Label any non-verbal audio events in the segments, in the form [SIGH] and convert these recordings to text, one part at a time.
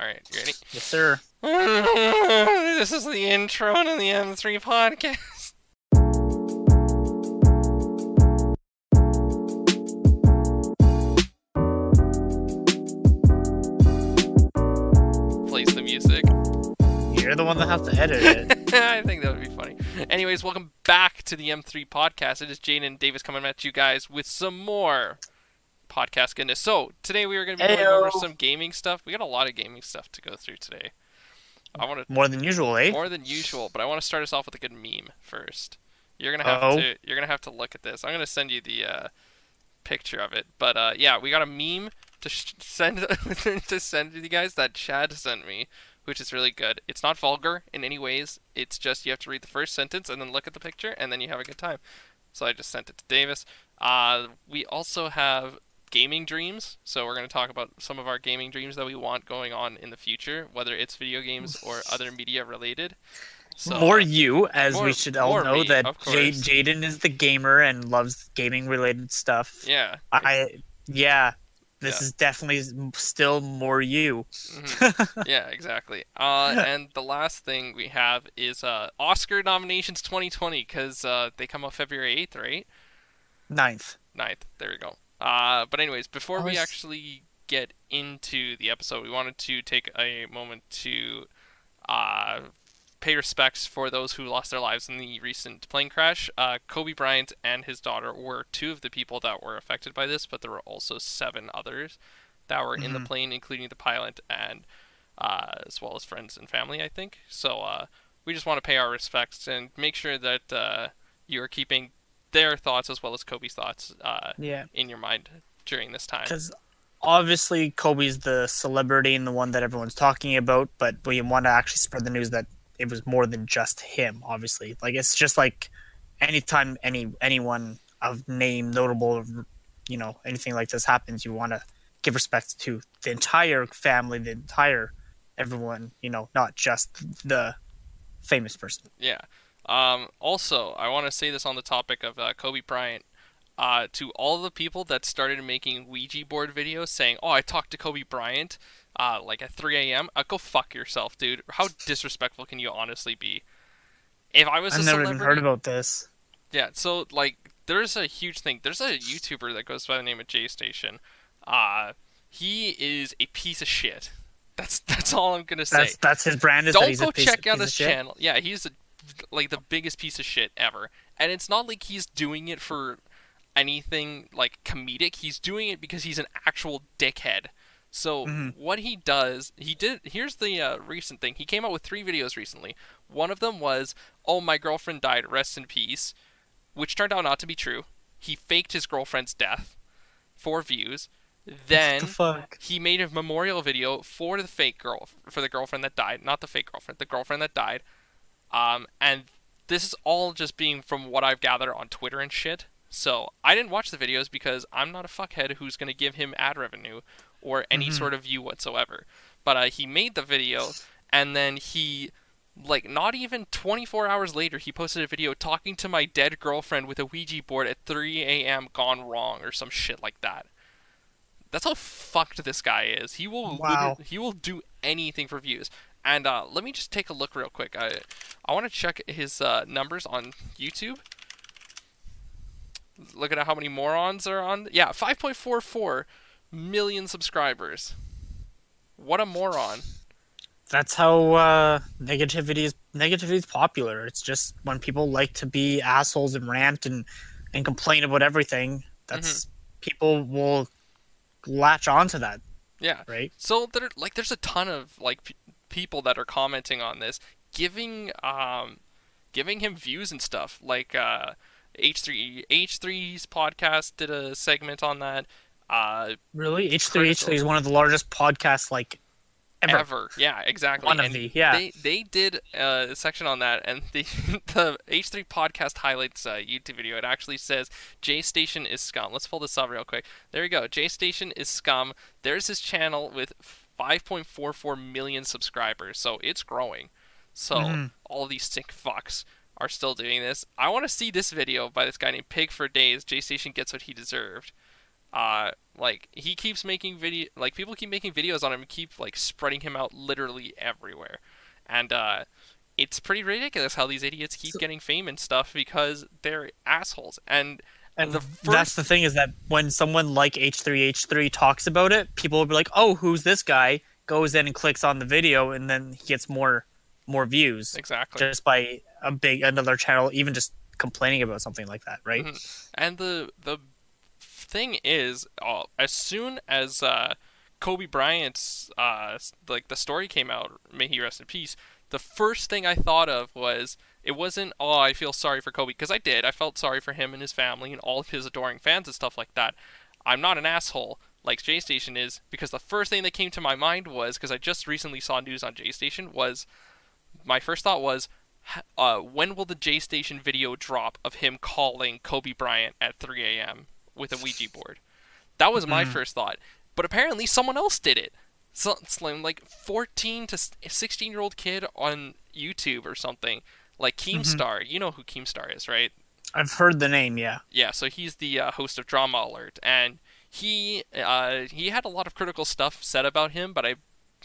All right, you ready? Yes, sir. [LAUGHS] this is the intro to the M3 podcast. Plays the music. You're the one that has to edit it. [LAUGHS] I think that would be funny. Anyways, welcome back to the M3 podcast. It is Jane and Davis coming at you guys with some more podcast goodness. So today we are going to be going over some gaming stuff. We got a lot of gaming stuff to go through today. I want to More than usual, eh? more than usual, but I want to start us off with a good meme first. You're gonna have Uh-oh. to you're gonna have to look at this. I'm gonna send you the uh, picture of it. But uh, yeah, we got a meme to sh- send [LAUGHS] to send to you guys that Chad sent me, which is really good. It's not vulgar in any ways. It's just you have to read the first sentence and then look at the picture and then you have a good time. So I just sent it to Davis. Uh, we also have gaming dreams. So we're going to talk about some of our gaming dreams that we want going on in the future, whether it's video games or [LAUGHS] other media related. So, more you, as more- we should all know me, that course. Jaden is the gamer and loves gaming related stuff. yeah. I, yeah, this Yeah. is definitely still more you. Mhm. yeah, [LAUGHS] exactly. Uh, [LAUGHS] and the last thing we have is uh, Oscar nominations 2020 because uh, they come out February 8th, right? Ninth. 9th. There we go. Uh, but anyways, before I we actually get into the episode, we wanted to take a moment to uh, pay respects for those who lost their lives in the recent plane crash. Uh, Kobe Bryant and his daughter were two of the people that were affected by this, but there were also seven others that were in the Mhm. plane, including the pilot and uh, as well as friends and family, I think. So uh, we just want to pay our respects and make sure that uh, you are keeping their thoughts as well as Kobe's thoughts uh, Yeah. in your mind during this time. Because obviously Kobe's the celebrity and the one that everyone's talking about, but we want to actually spread the news that it was more than just him. Obviously, like it's just like anytime any anyone of name, notable, you know, anything like this happens, you want to give respect to the entire family, the entire everyone. You know, not just the famous person. Yeah. Um, also, I want to say this on the topic of uh, Kobe Bryant. Uh, to all the people that started making Ouija board videos saying, "Oh, I talked to Kobe Bryant," uh, like at 3 a.m. Uh, go fuck yourself, dude. How disrespectful can you honestly be? If I was I've a never even heard about this. Yeah, so like there's a huge thing. There's a YouTuber that goes by the name of J Station. Uh he is a piece of shit. That's [LAUGHS] that's all I'm gonna say. That's that's his brand. Is Don't go check out his channel. Yeah, he's a, like the biggest piece of shit ever. And it's not like he's doing it for anything like comedic. He's doing it because he's an actual dickhead. So Mhm. what he does, he did. Here's the uh, recent thing. He came out with three videos recently. One of them was, "Oh, my girlfriend died. Rest in peace," which turned out not to be true. He faked his girlfriend's death for views. Then the he made a memorial video for the fake girl for the girlfriend that died not the fake girlfriend the girlfriend that died um and this is all just being from what i've gathered on twitter and shit so i didn't watch the videos because i'm not a fuckhead who's going to give him ad revenue or any Mhm. sort of view whatsoever but uh, he made the video and then he like not even 24 hours later he posted a video talking to my dead girlfriend with a ouija board at 3 a.m gone wrong or some shit like that that's how fucked this guy is. He will Wow. he will do anything for views. And uh, let me just take a look real quick. I I want to check his uh, numbers on YouTube. Look at how many morons are on. Yeah, 5.44 million subscribers. What a moron. That's how uh, negativity is negativity is popular. It's just when people like to be assholes and rant and and complain about everything. That's people will latch onto that, Yeah. right? So there, like, there's a ton of like people that are commenting on this, giving um, giving him views and stuff. Like uh, H3 H3's podcast did a segment on that. Uh, Really, H three H3 is one of the largest podcasts like ever. ever. Yeah, exactly. One of the- yeah. They they did a section on that, and the [LAUGHS] the H3 podcast highlights uh, YouTube video. It actually says J Station is scum. Let's pull this up real quick. There you go. J Station is scum. There's his channel with 5.44 million subscribers, so it's growing. So Mhm. all these sick fucks are still doing this. I want to see this video by this guy named Pig for Days. J Station gets what he deserved. Uh, like he keeps making video, like people keep making videos on him, keep like spreading him out literally everywhere, and uh, it's pretty ridiculous how these idiots keep So- getting fame and stuff because they're assholes. And And the that's the thing is that when someone like H3H3 talks about it, people will be like, "Oh, who's this guy?" Goes in and clicks on the video, and then he gets more more views exactly, just by a big another channel, even just complaining about something like that, right? Mhm. And the the thing is, uh, as soon as uh, Kobe Bryant's uh, like the story came out, may he rest in peace. The first thing I thought of was it wasn't oh I feel sorry for Kobe because I did I felt sorry for him and his family and all of his adoring fans and stuff like that. I'm not an asshole like J Station is because the first thing that came to my mind was because I just recently saw news on J Station was my first thought was uh, when will the J Station video drop of him calling Kobe Bryant at 3 a.m. with a Ouija board? That was my Mhm. first thought. But apparently someone else did it. So, like 14 to 16 year old kid on YouTube or something. Like Keemstar. You know who Keemstar is, right? I've heard the name, yeah. Yeah, so he's the uh, host of Drama Alert, and he uh, he had a lot of critical stuff said about him, but I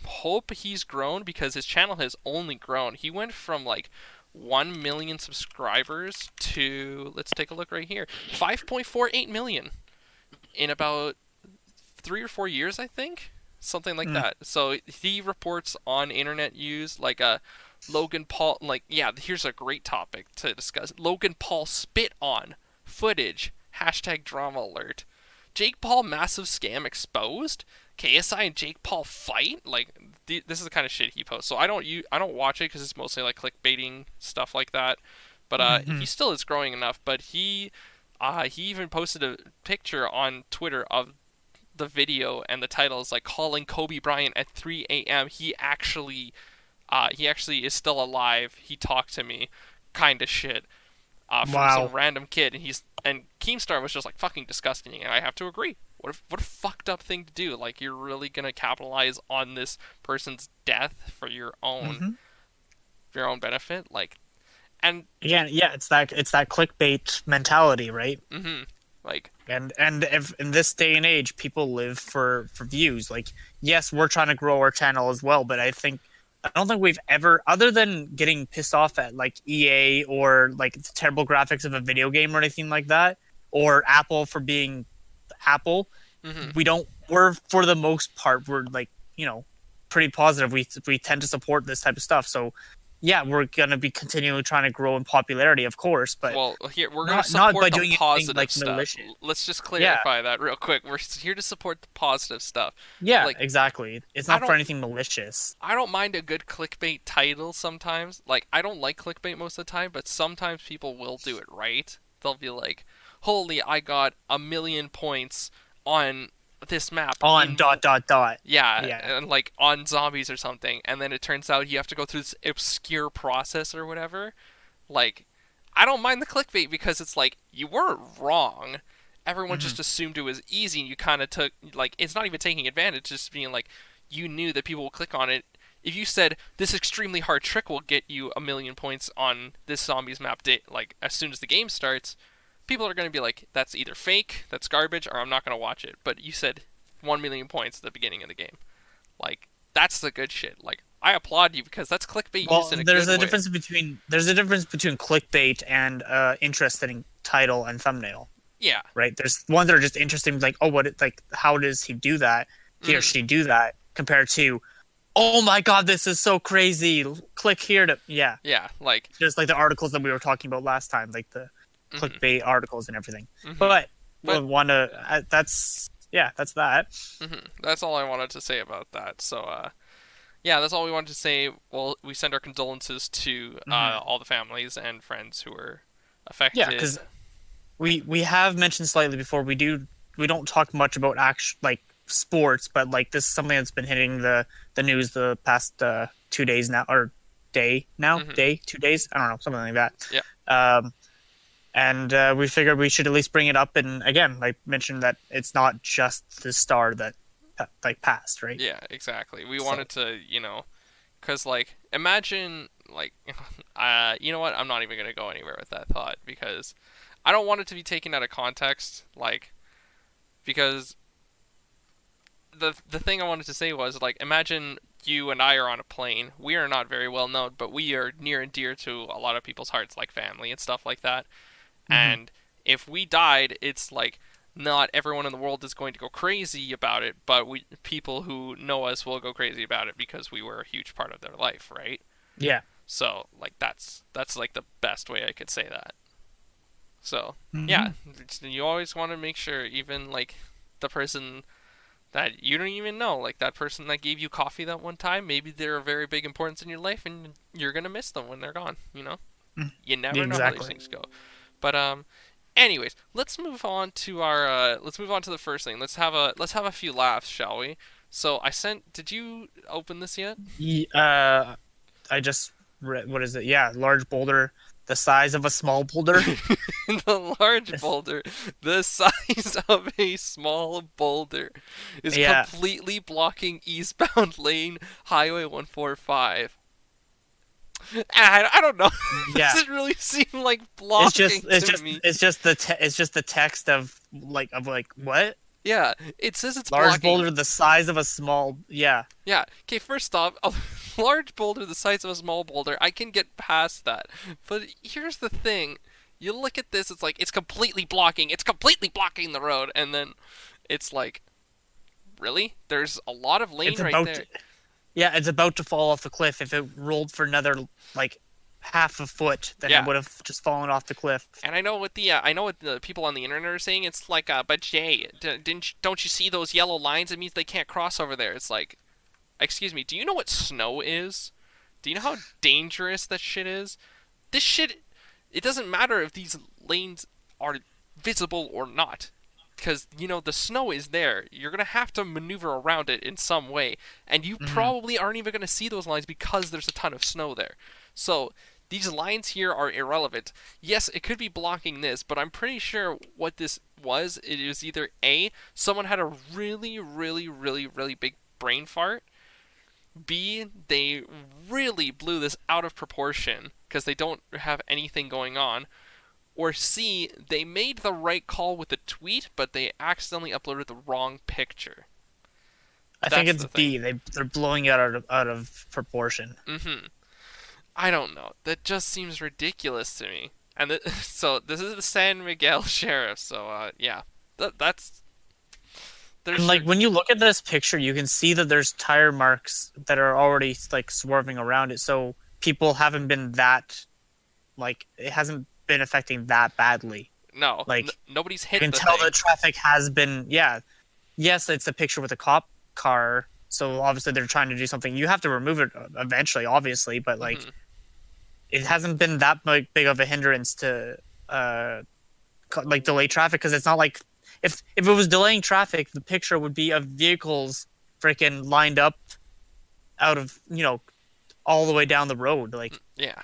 hope he's grown because his channel has only grown. He went from like one million subscribers to let's take a look right here, five point four eight million in about three or four years, I think, something like Mm. that. So he reports on internet use like a. Logan Paul, like, yeah, here's a great topic to discuss. Logan Paul spit on footage. Hashtag drama alert. Jake Paul massive scam exposed. KSI and Jake Paul fight. Like th- this is the kind of shit he posts. So I don't you I don't watch it because it's mostly like clickbaiting stuff like that. But uh, Mhm. he still is growing enough. But he uh, he even posted a picture on Twitter of the video and the title is like calling Kobe Bryant at 3 a.m. He actually uh, he actually is still alive. He talked to me, kind of shit. Uh, from Wow. some random kid, and he's and Keemstar was just like fucking disgusting, and I have to agree. What a, what a fucked up thing to do! Like you're really gonna capitalize on this person's death for your own Mhm. for your own benefit, like, and Again, yeah, it's that it's that clickbait mentality, right? hmm like And and if in this day and age, people live for for views. Like, yes, we're trying to grow our channel as well, but I think I don't think we've ever, other than getting pissed off at like EA or like the terrible graphics of a video game or anything like that, or Apple for being Apple. hmm We don't. We're for the most part, we're like you know pretty positive. We we tend to support this type of stuff. So yeah, we're gonna be continually trying to grow in popularity, of course. But well, here we're gonna not- support the doing positive like, stuff. malicious. Let's just clarify that real quick. We're here to support the positive stuff. yeah, like, exactly. It's not for anything malicious. I don't mind a good clickbait title sometimes. Like I don't like clickbait most of the time, but sometimes people will do it right. They'll be like, "Holy, I got a million points on this map On in- dot dot dot. yeah, Yeah. and like on zombies or something." And then it turns out you have to go through this obscure process or whatever. Like, I don't mind the clickbait because it's like you weren't wrong. Everyone just mm-hmm. assumed it was easy, and you kind of took like it's not even taking advantage, just being like you knew that people will click on it. If you said this extremely hard trick will get you a million points on this zombies map, date like as soon as the game starts, people are going to be like, "That's either fake, that's garbage, or I'm not going to watch it." But you said one million points at the beginning of the game, like that's the good shit. Like I applaud you because that's clickbait Well, a there's a way. difference between there's a difference between clickbait and uh, interesting title and thumbnail. Yeah, right? There's ones that are just interesting, like, oh, what, it, like, how does he do that? He or Mm. she do that? Compared to, oh my god, this is so crazy. Click here to, yeah, yeah, like just like the articles that we were talking about last time, like the mhm, clickbait articles and everything. mhm. But, But- we want to. Uh, that's yeah, that's that. hmm That's all I wanted to say about that. So, uh, yeah, that's all we wanted to say. Well, we send our condolences to uh, Mhm. all the families and friends who were affected. Yeah, because we we have mentioned slightly before. We do we don't talk much about act like sports, but like this is something that's been hitting the the news the past uh, two days now or day now Mhm. day two days I don't know something like that. Yeah. Um, and uh, we figured we should at least bring it up and again like mention that it's not just the star that that, like passed right. yeah, exactly. We So- wanted to, you know, because like imagine like, [LAUGHS] uh, you know what? I'm not even gonna go anywhere with that thought because I don't want it to be taken out of context. Like, because the the thing I wanted to say was like imagine you and I are on a plane. We are not very well known, but we are near and dear to a lot of people's hearts, like family and stuff like that. And if we died, it's like not everyone in the world is going to go crazy about it, but we people who know us will go crazy about it because we were a huge part of their life, right? Yeah. So like that's that's like the best way I could say that. So Mhm. yeah, you always want to make sure, even like the person that you don't even know, like that person that gave you coffee that one time, maybe they're a very big importance in your life, and you're gonna miss them when they're gone. You know, Mm. you never know how these things go. But um, anyways, let's move on to our uh, let's move on to the first thing. Let's have a let's have a few laughs, shall we? So I sent. Did you open this yet? Ye- Uh, I just read, what is it? Yeah, large boulder, the size of a small boulder. [LAUGHS] the large boulder, the [LAUGHS] size of a small boulder, is Yeah. completely blocking eastbound [LAUGHS] lane Highway 145. I, I don't know. [LAUGHS] Yeah. Does it really seem like blocking it's just it's to just me? it's just the te- it's just the text of like of like what Yeah, it says it's large blocking. boulder the size of a small yeah Yeah. Okay. First off, [LAUGHS] a large boulder the size of a small boulder, I can get past that. But here's the thing: you look at this, it's like it's completely blocking. It's completely blocking the road, and then it's like, really? There's a lot of lane it's right about there. Yeah it's about to fall off the cliff if it rolled for another like half a foot then Yeah. it would have just fallen off the cliff And I know what the uh, I know what the people on the internet are saying. It's like, uh, but Jay, d- didn't you, don't you see those yellow lines? It means they can't cross over there. It's like, excuse me, do you know what snow is? Do you know how dangerous that shit is? This shit, it doesn't matter if these lanes are visible or not, because you know the snow is there. You're gonna have to maneuver around it in some way, and you mm-hmm. probably aren't even gonna see those lines because there's a ton of snow there. So these lines here are irrelevant. Yes, it could be blocking this, but I'm pretty sure what this was, it was either A, someone had a really, really, really, really big brain fart. B, they really blew this out of proportion because they don't have anything going on. Or C, they made the right call with the tweet, but they accidentally uploaded the wrong picture. i think it's the they, they're blowing it out of, out of proportion Mm-hmm. I don't know. That just seems ridiculous to me. And th- [LAUGHS] so this is the San Miguel [LAUGHS] sheriff. So uh, yeah, that that's. There's and like when you look at this picture you can see that there's tire marks that are already like swerving around it so people haven't been that like it hasn't been affecting that badly no, like, n- nobody's you hit can the tell thing. the traffic has been yeah yes it's a picture with a cop car so obviously they're trying to do something you have to remove it eventually obviously but like Mhm. it hasn't been that big, big of a hindrance to uh like delay traffic because it's not like if if it was delaying traffic the picture would be of vehicles freaking lined up out of you know all the way down the road like Yeah,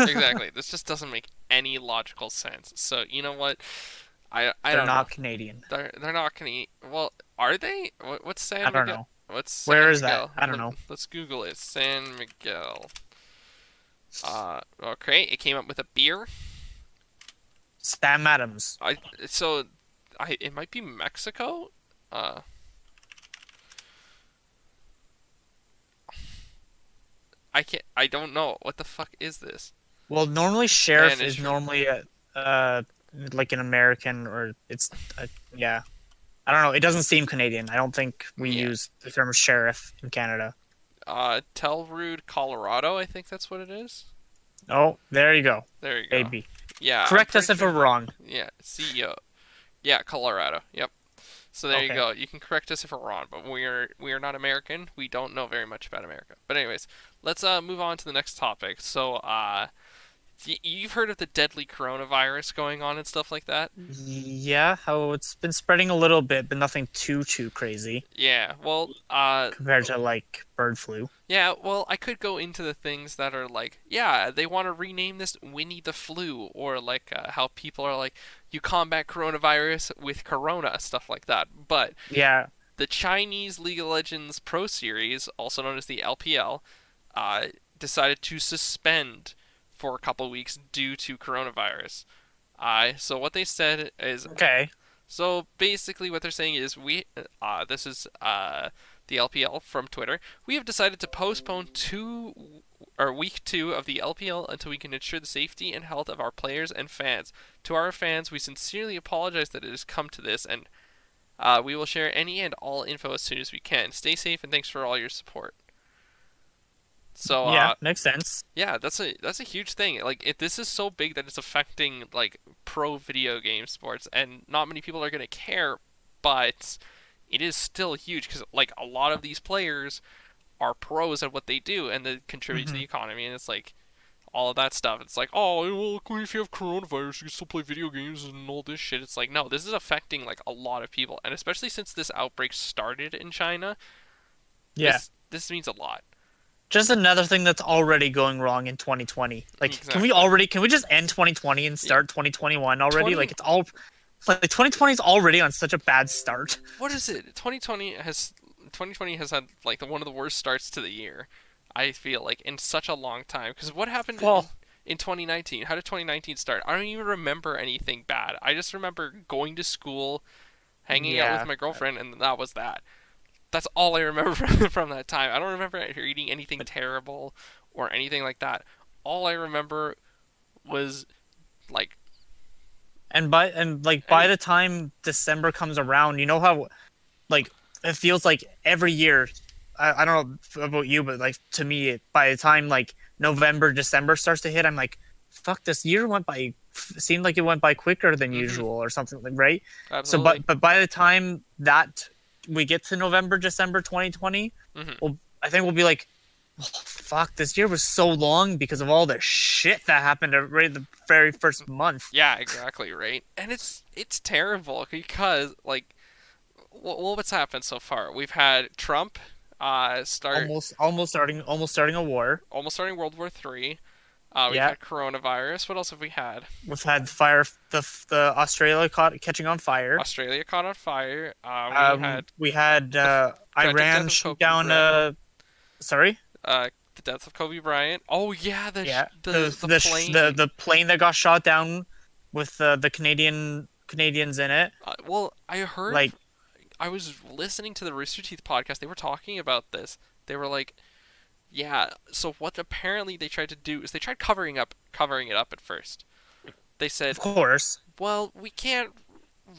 exactly. [LAUGHS] this just doesn't make any logical sense. So you know what? I I they're don't not know. canadian They're they're not. Eat. Well, are they? What, what's San i don't Miguel? know What's San Where is that? I don't Let- know. Let's Google it. San Miguel. Uh, okay, it came up with a beer. sam adams I so I it might be Mexico. Uh I can't I don't know. What the fuck is this? well normally sheriff is normally a, uh like an american or it's a, yeah i don't know it doesn't seem canadian i don't think we Yeah. use the term sheriff in canada Uh Telluride, Colorado, I think that's what it is. oh there you go There you go. maybe Yeah. Correct us if sure- we're wrong Yeah, CEO. Yeah, Colorado. Yep. So there you go. You can correct us if we're wrong, but we are we are not American. We don't know very much about America. But anyways, let's uh move on to the next topic. So uh y- you've heard of the deadly coronavirus going on and stuff like that? Yeah, how it's been spreading a little bit, but nothing too too crazy Yeah. Well, uh compared to like bird flu. yeah, well, I could go into the things that are like, yeah, they want to rename this Winnie the Flu or like uh, how people are like you combat coronavirus with corona stuff like that. But Yeah, the Chinese League of Legends Pro Series, also known as the LPL, uh, decided to suspend for a couple weeks due to coronavirus. Uh, so what they said is okay. So basically, what they're saying is we, uh, this is uh, the LPL from Twitter. We have decided to postpone two or week two of the LPL until we can ensure the safety and health of our players and fans. To our fans, we sincerely apologize that it has come to this, and uh, we will share any and all info as soon as we can. Stay safe, and thanks for all your support. So yeah, uh, makes sense. yeah, that's a that's a huge thing. Like, if this is so big that it's affecting like pro video game sports, and not many people are gonna care, but it is still huge because like a lot of these players are pros at what they do and they contribute to the economy, and it's like all of that stuff. It's like, oh, well, if you have coronavirus, you can still play video games and all this shit. It's like, no, this is affecting like a lot of people, and especially since this outbreak started in China. Yeah. this, this means a lot. Just another thing that's already going wrong in 2020. Like, can we already? Can we just end 2020 and start 2021 already? 20 Like, it's all like 2020 is already on such a bad start. what is it? 2020 has 2020 has had like the one of the worst starts to the year. I feel like in such a long time. Because what happened Well- in, in 2019? How did 2019 start? I don't even remember anything bad. I just remember going to school, hanging out with my girlfriend, and that was that. That's all I remember [LAUGHS] from, from that time. I don't remember eating anything terrible or anything like that. All I remember was like And by and like by the time December comes around, you know how like it feels like every year. I, I don't know about you, but like to me, by the time like November, December starts to hit, I'm like, fuck, this year went by. Seemed like it went by quicker than Mhm. usual, or something like right. Absolutely. So, but but by the time that we get to November, December 2020, Mhm. well, I think we'll be like, oh, fuck, this year was so long because of all the shit that happened right the very first month. Yeah, exactly, right? And it's it's terrible because like well, what's happened so far? We've had Trump uh start almost, Almost starting almost starting a war. Almost starting World War 3. Uh, we've Yeah. had coronavirus. What else have we had? We've had fire the the Australia caught catching on fire. Australia caught on fire. Uh, we Um, had we had uh, Iran shoot down. Uh, sorry. uh, the death of Kobe Bryant. Oh yeah, the sh- yeah, the, the the, sh- plane. the the plane that got shot down with uh, the Canadian Canadians in it. Uh, well, I heard Like I was listening to the Rooster Teeth podcast. They were talking about this. They were like, "Yeah." So what apparently they tried to do is they tried covering up covering it up at first. They said, of course. "Well, we can't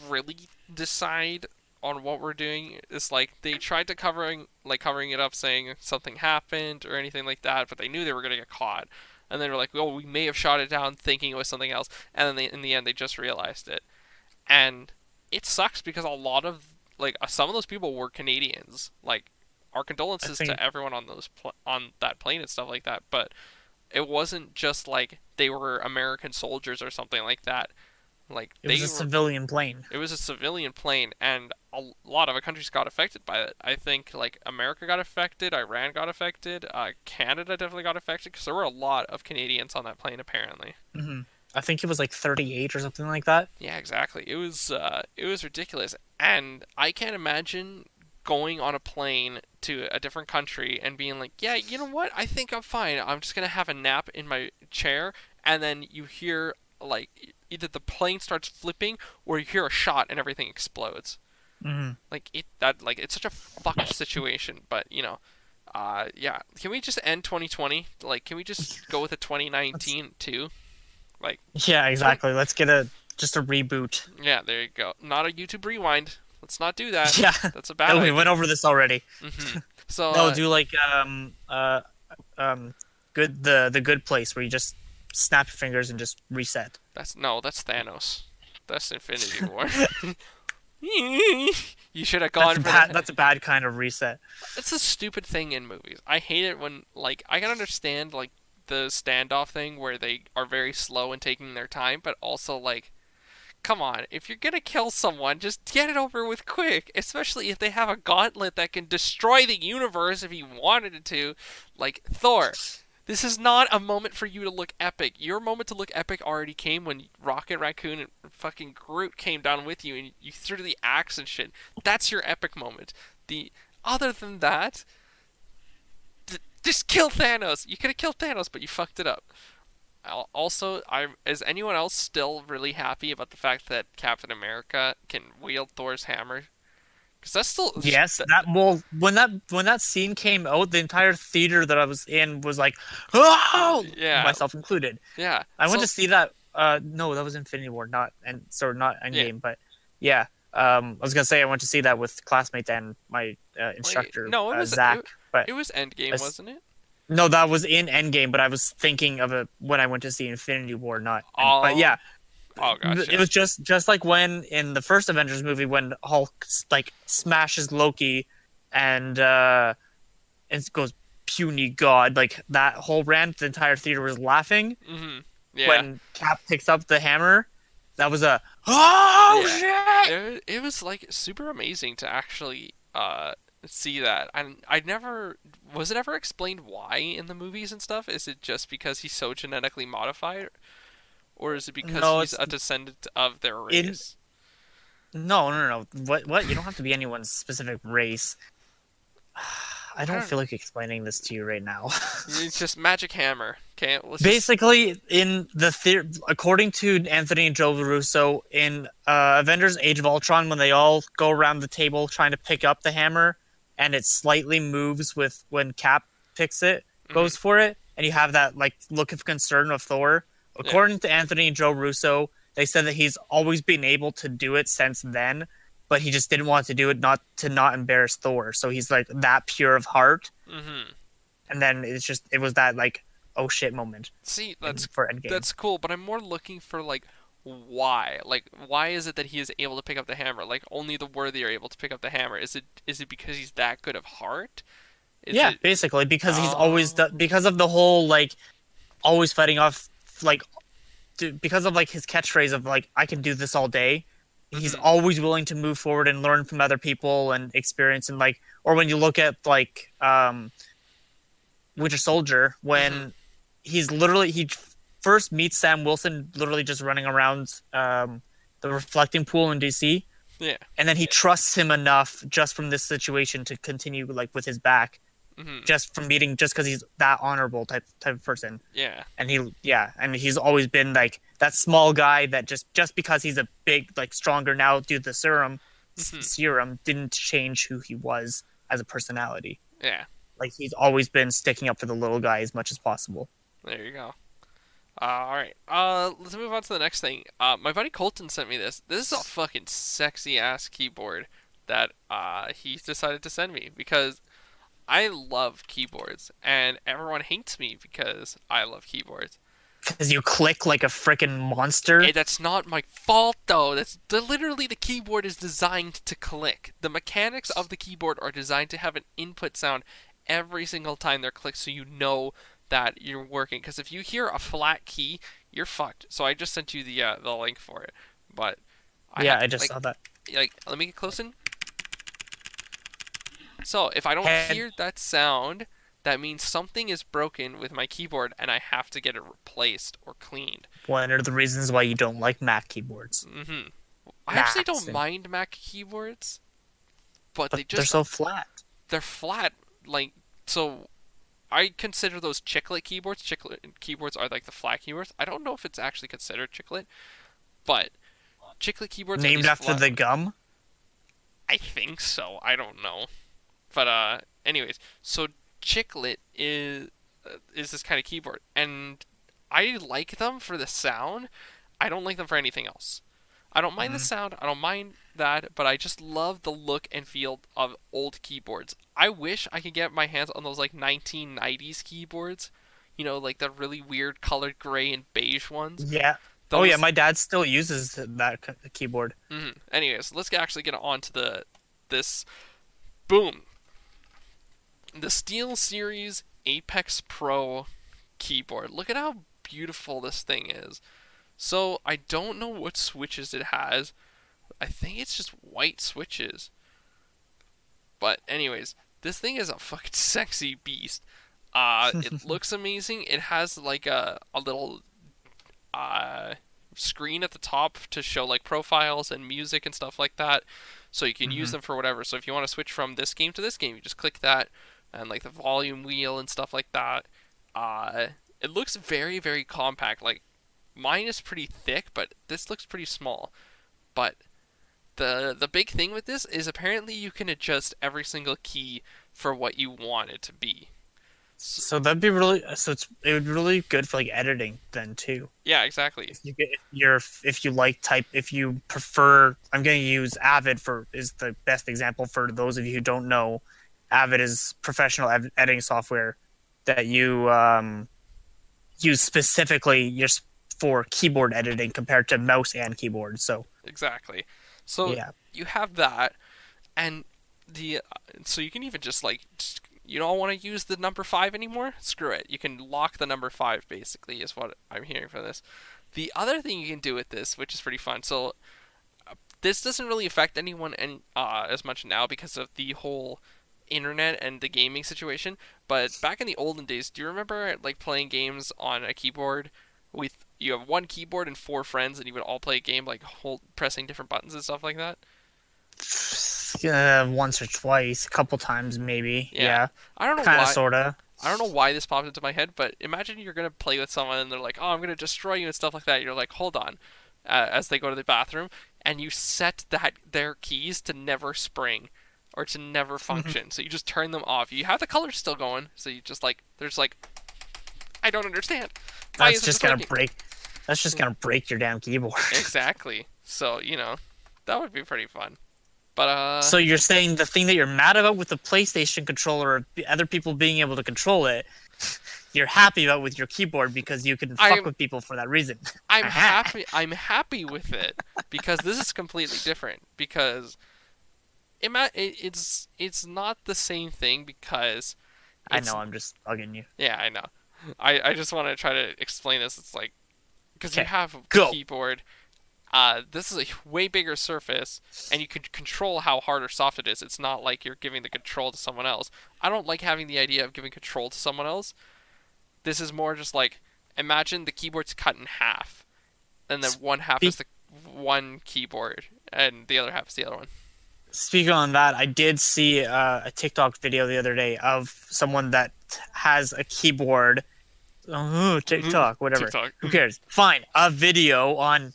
really decide on what we're doing." It's like they tried to covering like covering it up, saying something happened or anything like that, but they knew they were gonna get caught. And they were like, "Well, we may have shot it down thinking it was something else," and then they, in the end they just realized it. And it sucks because a lot of like some of those people were Canadians. Like our condolences think- to everyone on those pl- on that plane and stuff like that. But it wasn't just like they were American soldiers or something like that. Like It they was a were, civilian plane. it was a civilian plane, and a lot of countries got affected by it. I think like America got affected, Iran got affected, uh, Canada definitely got affected because there were a lot of Canadians on that plane apparently. hmm I think it was like 38 or something like that. Yeah, exactly. It was uh, it was ridiculous, and I can't imagine going on a plane to a different country and being like, yeah, you know what? I think I'm fine. I'm just gonna have a nap in my chair, and then you hear like either the plane starts flipping or you hear a shot and everything explodes. hmm Like it that like it's such a fucked situation, but you know. Uh, yeah. Can we just end 2020? Like, can we just [LAUGHS] go with a 2019 too? Like, Yeah, exactly. Let's get a just a reboot. Yeah, there you go. Not a YouTube rewind. Let's not do that. [LAUGHS] Yeah. That's a bad we went over this already. Mhm. [LAUGHS] So No, uh, do like um uh um good the the good place where you just snap your fingers and just reset. that's no, that's Thanos. That's Infinity [LAUGHS] War. you should have gone That's for bad that. that's a bad kind of reset. It's a stupid thing in movies. I hate it when like I can understand like the standoff thing where they are very slow in taking their time, but also like come on, if you're gonna kill someone, just get it over with quick. Especially if they have a gauntlet that can destroy the universe if he wanted it to, like Thor. This is not a moment for you to look epic. Your moment to look epic already came when Rocket Raccoon and fucking Groot came down with you and you threw the axe and shit. That's your epic moment. The other than that, th- just kill Thanos. You could have killed Thanos, but you fucked it up. Al- Also, I is anyone else still really happy about the fact that Captain America can wield Thor's hammer? Because that's still Yes, that- well when that when that scene came out, the entire theater that I was in was like, oh, Yeah. myself included. yeah. I went to see that. Uh, no, that was Infinity War, not and sorry, not Yeah. Endgame, but yeah. Um, I was gonna say I went to see that with classmates and my uh, instructor, no, it uh, was- Zach. it- but It was Endgame, wasn't it? No, that was in Endgame. But I was thinking of it when I went to see Infinity War, not. Oh, but yeah, Oh gosh. it was just just like when in the first Avengers movie when Hulk like smashes Loki, and uh, and goes puny god like that whole rant. The entire theater was laughing hmm Yeah. when Cap picks up the hammer. That was a oh Yeah. shit. it, it was like super amazing to actually uh see that and i never was it ever explained why in the movies and stuff is it just because he's so genetically modified or is it because No, he's a descendant of their race No, no, no. What? What? You don't have to be anyone's specific race. [SIGHS] I don't don't- feel like explaining this to you right now. [LAUGHS] it's [LAUGHS] just magic hammer okay let's just, Basically, in the theory, according to Anthony and Joe LaRusso, in uh, Avengers: Age of Ultron, when they all go around the table trying to pick up the hammer, and it slightly moves with when Cap picks it, goes for it, and you have that like look of concern of Thor. According to Anthony and Joe Russo, they said that he's always been able to do it since then, but he just didn't want to do it not to not embarrass Thor. So he's like that pure of heart, hmm and then it's just it was that like oh shit moment see that's for Endgame. that's cool but i'm more looking for like why like why is it that he is able to pick up the hammer like only the worthy are able to pick up the hammer is it is it because he's that good of heart is yeah, it, basically because he's always Oh. the, because of the whole like always fighting off like because of like his catchphrase of like I can do this all day. He's Mhm. always willing to move forward and learn from other people and experience and like or when you look at like um Winter Soldier when Mhm. he's literally he first meets Sam Wilson literally just running around um the reflecting pool in DC yeah. And then he trusts him enough just from this situation to continue like with his back hmm just from meeting just because he's that honorable type type of person. Yeah. And he yeah and he's always been like that small guy that just just because he's a big like stronger now due to the serum Mhm. serum didn't change who he was as a personality. Yeah. Like he's always been sticking up for the little guy as much as possible. There you go. Uh, all right. Uh, let's move on to the next thing. Uh, my buddy Colton sent me this. This is a fucking sexy ass keyboard that uh he decided to send me because I love keyboards and everyone hates me because I love keyboards. because you click like a freaking monster Hey, that's not my fault though. That's the, literally the keyboard is designed to click. The mechanics of the keyboard are designed to have an input sound every single time they're clicked, so you know that you're working. Because if you hear a flat key, you're fucked. So I just sent you the uh, the link for it. But yeah have- i just like, saw that like let me get close in. So if I don't And- hear that sound, that means something is broken with my keyboard, and I have to get it replaced or cleaned. one of the reasons why you don't like mac keyboards hmm I actually don't and- mind Mac keyboards, but, but they just they're so flat they're flat. Like so, I consider those chiclet keyboards. Chiclet keyboards are like the flat keyboards. I don't know if it's actually considered chiclet, but chiclet keyboards are named after flat- the gum I think so. I don't know. But uh anyways, so Chiclet is uh, is this kind of keyboard and I like them for the sound. I don't like them for anything else. I don't mind the sound. I don't mind that, but I just love the look and feel of old keyboards. I wish I could get my hands on those like 1990s keyboards. You know, like the really weird colored gray and beige ones. yeah oh yeah my dad still uses that keyboard hmm Anyways, let's actually get on to the this boom. The SteelSeries Apex Pro keyboard. Look at how beautiful this thing is. So I don't know what switches it has. I think it's just white switches. But anyways, this thing is a fucking [LAUGHS] sexy beast. Uh, it [LAUGHS] looks amazing. It has like a a little uh screen at the top to show like profiles and music and stuff like that so you can use them for whatever so if you want to switch from this game to this game you just click that and like the volume wheel and stuff like that uh it looks very very compact. Like mine is pretty thick, but this looks pretty small. But the the big thing with this is apparently you can adjust every single key for what you want it to be. So that'd be really so it's it would be really good for like editing then too. Yeah, exactly. If you get if you're if you like type if you prefer I'm going to use Avid for is the best example for those of you who don't know. Avid is professional ed- editing software that you um, use specifically just for keyboard editing compared to mouse and keyboard. So Exactly. So yeah, you have that, and the so you can even just like just, you don't want to use the number five anymore. Screw it. You can lock the number five. Basically, is what I'm hearing from this. The other thing you can do with this, which is pretty fun, so uh, this doesn't really affect anyone and uh, as much now because of the whole internet and the gaming situation. But back in the olden days, do you remember like playing games on a keyboard with you have one keyboard and four friends, and you would all play a game like hold pressing different buttons and stuff like that? uh, once or twice, a couple times maybe. Yeah. Yeah, I don't know kind why. of, sorta. I don't know why this popped into my head, but imagine you're gonna play with someone and they're like, "Oh, I'm gonna destroy you" and stuff like that. You're like, "Hold on," uh, as they go to the bathroom, and you set that their keys to never spring or to never [LAUGHS] function. so you just turn them off. You have the colors still going, so you just like there's like, I don't understand. Why That's just gonna working?" break. That's just gonna break your damn keyboard. [LAUGHS] exactly. So you know, that would be pretty fun. But uh, so you're saying the thing that you're mad about with the PlayStation controller, or other people being able to control it, [LAUGHS] you're happy about with your keyboard because you can fuck I'm- with people for that reason. [LAUGHS] I'm happy. I'm happy with it because this is completely different. Because it, it's it's not the same thing because I know I'm just bugging you. Yeah, I know. I I just want to try to explain this. It's like because you have a go. keyboard. Uh, this is a [LAUGHS] way bigger surface, and you can control how hard or soft it is. It's not like you're giving the control to someone else. I don't like having the idea of giving control to someone else. This is more just like imagine the keyboard's cut in half, and then one half is the one keyboard, and the other half is the other one. Speaking on that, I did see uh, a TikTok video the other day of someone that has a keyboard. Oh, TikTok, whatever. TikTok. Who cares? Fine. A video on,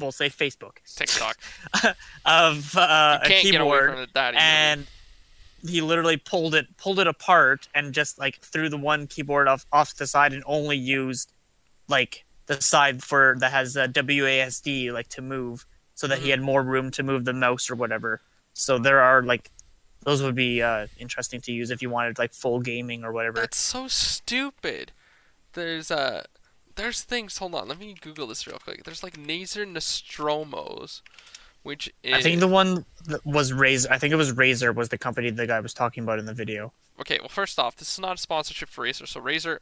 we'll say Facebook, TikTok. [LAUGHS] of uh, a can't get away keyboard, and he literally pulled it pulled it apart and just like threw the one keyboard off off the side and only used like the side for that has a WASD like to move so that he Mhm. had more room to move the mouse or whatever. So there are like those would be uh, interesting to use if you wanted like full gaming or whatever. That's so stupid. There's uh there's things hold on, let me Google this real quick. There's like Razer Nostromos, which is I think the one that was Razer. I think it was Razer was the company the guy was talking about in the video. Okay, well first off, this is not a sponsorship for Razer, so Razer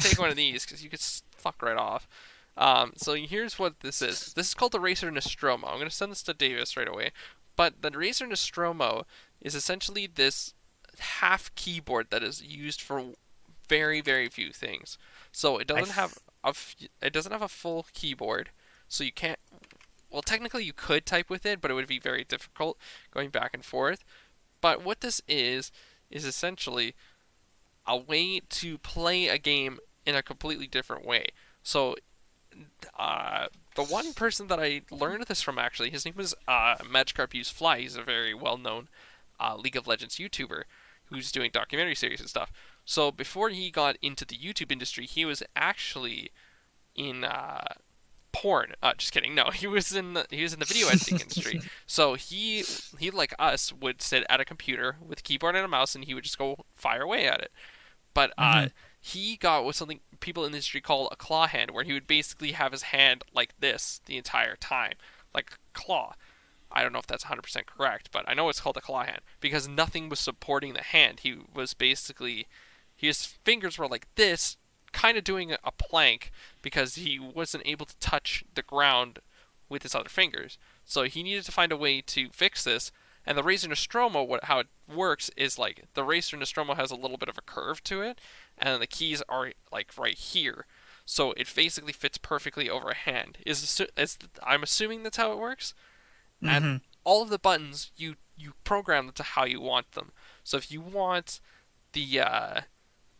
take one of these cuz you could fuck right off. Um, so here's what this is. This is called the Razer Nostromo. I'm going to send this to Davis right away. But the Razer Nostromo is essentially this half keyboard that is used for very very few things. So it doesn't f- have a f- it doesn't have a full keyboard, so you can't. Well, technically you could type with it, but it would be very difficult going back and forth. But what this is is essentially a way to play a game in a completely different way. So, uh, the one person that I learned this from actually, his name was uh, Magikarp Use Fly. He's a very well-known uh, League of Legends YouTuber who's doing documentary series and stuff. So before he got into the YouTube industry, he was actually in uh, porn. Uh, just kidding. No, [LAUGHS] he was in the, he was in the video editing [LAUGHS] industry. So he he like us would sit at a computer with a keyboard and a mouse, and he would just go fire away at it. But uh, Mhm. He got what something people in the industry call a claw hand, where he would basically have his hand like this the entire time, like claw. I don't know if that's 100% correct, but I know it's called a claw hand because nothing was supporting the hand. He was basically, his fingers were like this, kind of doing a, plank because he wasn't able to touch the ground with his other fingers. So he needed to find a way to fix this. And the Razer Nostromo, what how it works is like the Razer Nostromo has a little bit of a curve to it, and then the keys are like right here. So it basically fits perfectly over a hand. Is, is I'm assuming that's how it works and Mhm. all of the buttons you you program them to how you want them. So if you want the uh,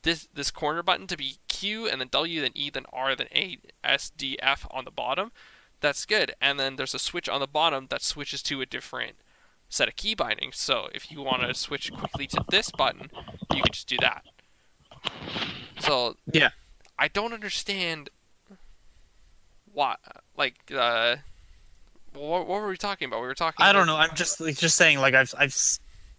this this corner button to be Q and then W, then E, then R, then A, S, D, F on the bottom, that's good. And then there's a switch on the bottom that switches to a different set of key bindings. So if you want to switch quickly to this button, you can just do that. So Yeah. I don't understand what like uh what, what were we talking about? We were talking. I about- don't know. I'm just like, just saying. Like I've I've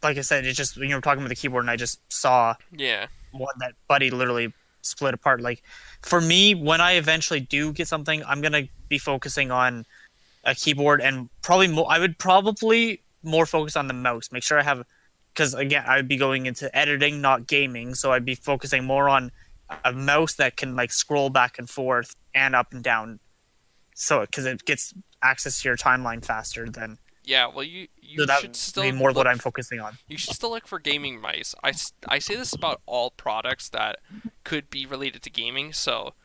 like I said, it's just when you were talking about the keyboard, and I just saw Yeah, one that Buddy literally split apart. Like for me, when I eventually do get something, I'm gonna be focusing on a keyboard and probably more. I would probably more focus on the mouse. Make sure I have, because again, I would be going into editing, not gaming. So I'd be focusing more on a mouse that can like scroll back and forth and up and down. So because it gets access to your timeline faster than yeah. Well, you you so should still be more look, what I'm focusing on. You should still look for gaming mice. I, I say this about all products that could be related to gaming. So,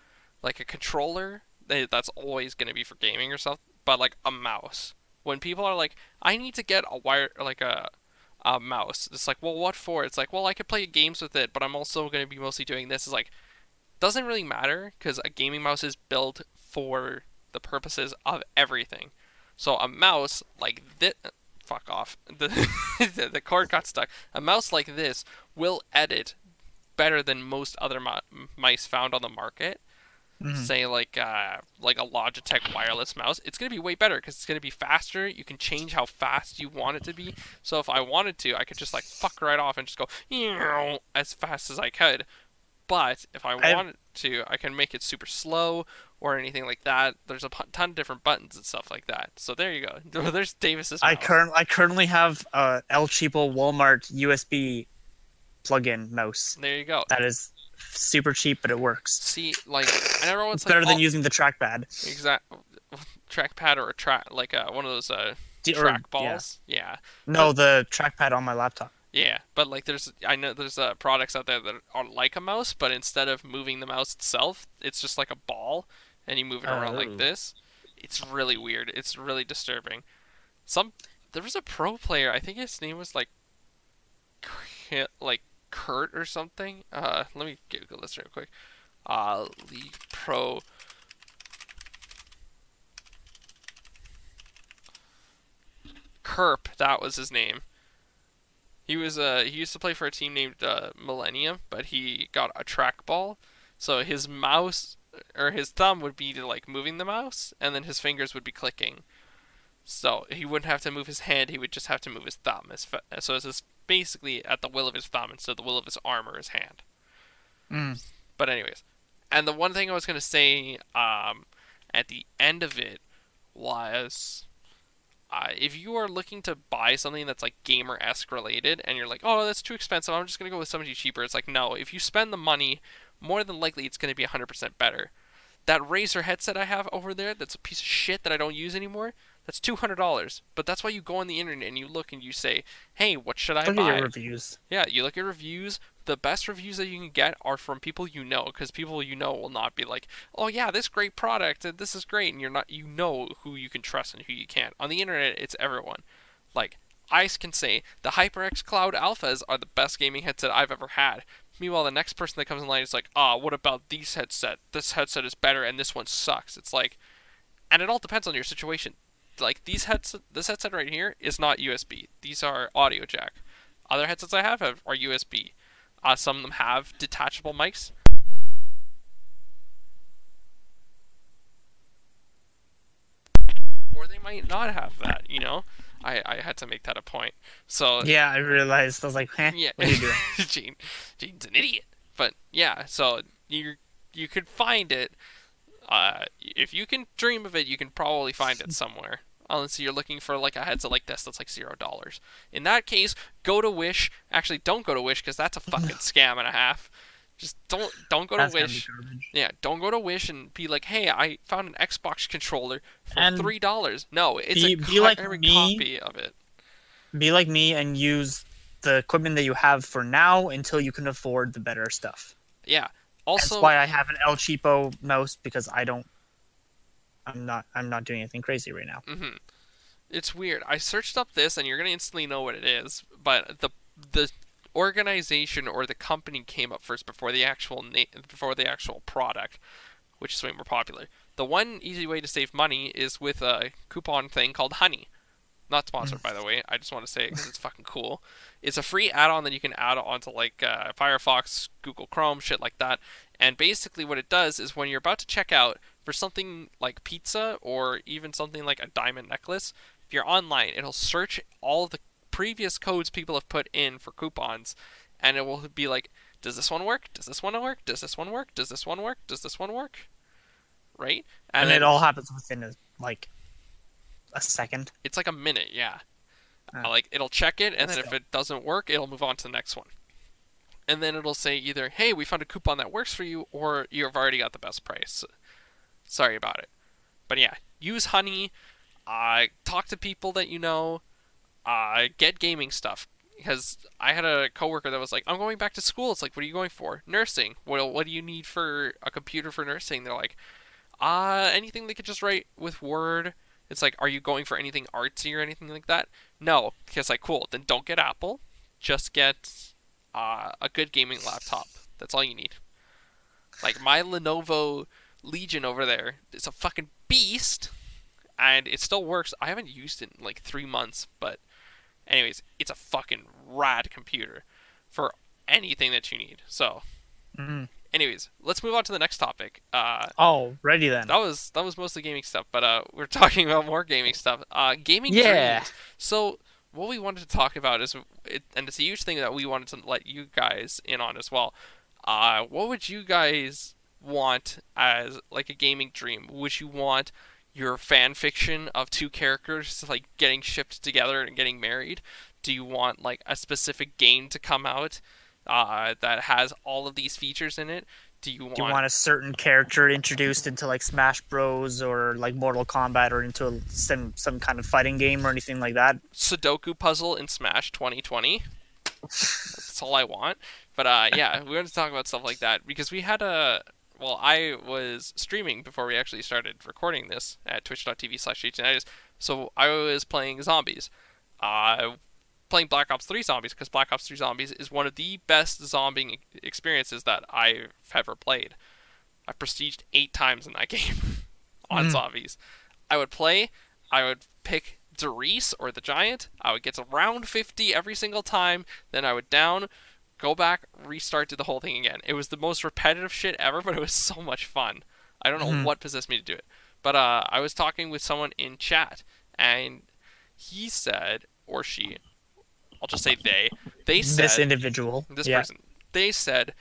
like a controller, eh, that's always going to be for gaming or something. But like a mouse, when people are like, I need to get a wire like a a mouse. It's like, well, what for? It's like, well, I could play games with it, but I'm also going to be mostly doing this. It's like, doesn't really matter because a gaming mouse is built for the purposes of everything. So a mouse like this, fuck off. [LAUGHS] The the, the cord got stuck. A mouse like this will edit better than most other mi- mice found on the market. Mhm. Say like uh, like a Logitech wireless mouse, it's gonna be way better because it's gonna be faster. You can change how fast you want it to be. So if I wanted to, I could just like fuck right off and just go as fast as I could. But if I wanted to, I can make it super slow or anything like that. There's a ton of different buttons and stuff like that. So there you go. [LAUGHS] There's Davis's. Mouse. I current I currently have a El Cheapo Walmart USB plug-in mouse. There you go. That is super cheap, but it works. See, like I never It's like, better than using the trackpad. exact trackpad or a track like uh, one of those uh, track yeah. balls. Yeah. No, the trackpad on my laptop. yeah, But like, there's I know there's uh, products out there that are like a mouse, but instead of moving the mouse itself, it's just like a ball, and you move it around Oh. like this. It's really weird. It's really disturbing. Some there was a pro player. I think his name was like like Kurt or something. Uh, let me Google this real quick. Uh, League Pro. Kerp, that was his name. He was uh he used to play for a team named uh, Millennium, but he got a trackball, so his mouse or his thumb would be like moving the mouse, and then his fingers would be clicking. So he wouldn't have to move his hand; he would just have to move his thumb. Fa- so just basically at the will of his thumb instead of the will of his arm or his hand. Mm. But anyways, and the one thing I was gonna say um, at the end of it was, uh, if you are looking to buy something that's like gamer esque related, and you're like, oh, that's too expensive, I'm just gonna go with something cheaper. It's like no, if you spend the money, more than likely it's gonna be 100% better. That Razer headset I have over there, that's a piece of shit that I don't use anymore. That's two hundred dollars. But that's why you go on the internet and you look and you say, "Hey, what should I Look buy?" at reviews. Yeah, you look at reviews. The best reviews that you can get are from people you know, because people you know will not be like, "Oh yeah, this great product, and this is great," and you're not, you know who you can trust and who you can't. On the internet, it's everyone. Like Ice can say the HyperX Cloud Alphas are the best gaming headset I've ever had. Meanwhile, the next person that comes in line is like, "Ah, what about these headset? This headset is better, and this one sucks." It's like, and it all depends on your situation. Like these headset, this headset right here is not USB. These are audio jack. Other headsets I have, have are USB. Uh, some of them have detachable mics. Or they might not have that, you know? I, I had to make that a point. So Yeah, I realized. I was like, eh, yeah, what are you doing? [LAUGHS] Gene, Gene's an idiot. But yeah, so you you could find it. Uh, if you can dream of it, you can probably find it somewhere. Unless you're looking for like a headset like this that's like zero dollars. In that case, go to Wish. Actually, don't go to Wish because that's a fucking [LAUGHS] scam and a half. Just don't don't go to That's Wish. Yeah, don't go to Wish and be like, "Hey, I found an Xbox controller for And three dollars." No, it's be- a be like me. copy of it. Be like me and use the equipment that you have for now until you can afford the better stuff. Yeah. That's Also, why I have an El Cheapo mouse because I don't. I'm not. I'm not doing anything crazy right now. hmm It's weird. I searched up this, and you're gonna instantly know what it is. But the the organization or the company came up first before the actual na- before the actual product, which is way more popular. The one easy way to save money is with a coupon thing called Honey. Not sponsored, by the way. I just want to say it because it's fucking cool. It's a free add-on that you can add onto like uh, Firefox, Google Chrome, shit like that. And basically, what it does is when you're about to check out for something like pizza or even something like a diamond necklace, if you're online, it'll search all the previous codes people have put in for coupons, and it will be like, does this one work? Does this one work? Does this one work? Does this one work? Does this one work? Right? And, then it all happens within a, like a second. it's like a minute, yeah. Oh. Like it'll check it, and then if it doesn't work, it'll move on to the next one. And then it'll say either, "Hey, we found a coupon that works for you," or "You've already got the best price." Sorry about it, but yeah, use Honey. Uh, talk to people that you know. Uh, get gaming stuff because I had a coworker that was like, "I'm going back to school." It's like, "What are you going for?" Nursing. Well, what do you need for a computer for nursing? They're like, "Uh, anything they could just write with Word." It's like, are you going for anything artsy or anything like that? No, because like, cool. Then don't get Apple. Just get uh, a good gaming laptop. That's all you need. Like my Lenovo Legion over there, it's a fucking beast, and it still works. I haven't used it in like three months, but anyways, it's a fucking rad computer for anything that you need. So, Mhm. Anyways, let's move on to the next topic. Uh, Oh, ready then. that was that was mostly gaming stuff, but uh, we're [LAUGHS] talking about more gaming stuff. Uh, gaming Yeah. dreams. So what we wanted to talk about is, it, and it's a huge thing that we wanted to let you guys in on as well. Uh, what would you guys want as like a gaming dream? Would you want your fan fiction of two characters like getting shipped together and getting married? Do you want like a specific game to come out uh, that has all of these features in it? Do you want, Do you want a certain character introduced into like Smash Bros or like Mortal Kombat or into a, some some kind of fighting game or anything like that? Sudoku puzzle in Smash 2020. That's all I want. But uh, yeah, we want to talk about stuff like that because we had a. Well, I was streaming before we actually started recording this at twitch.tv slash. So I was playing zombies. Uh, playing Black Ops 3 Zombies because Black Ops 3 Zombies is one of the best zombie experiences that I've ever played. I've prestiged eight times in that [LAUGHS] game on Mm. zombies. I would play, I would pick Der Eis or the Giant, I would get to round 50 every single time, then I would down, go back, restart, do the whole thing again. It was the most repetitive shit ever, [LAUGHS] but it was so much fun. I don't know Mhm. what possessed me to do it. But uh, I was talking with someone in chat, and he said, or she, I'll just say they, they said, this individual. this yeah. person, they said,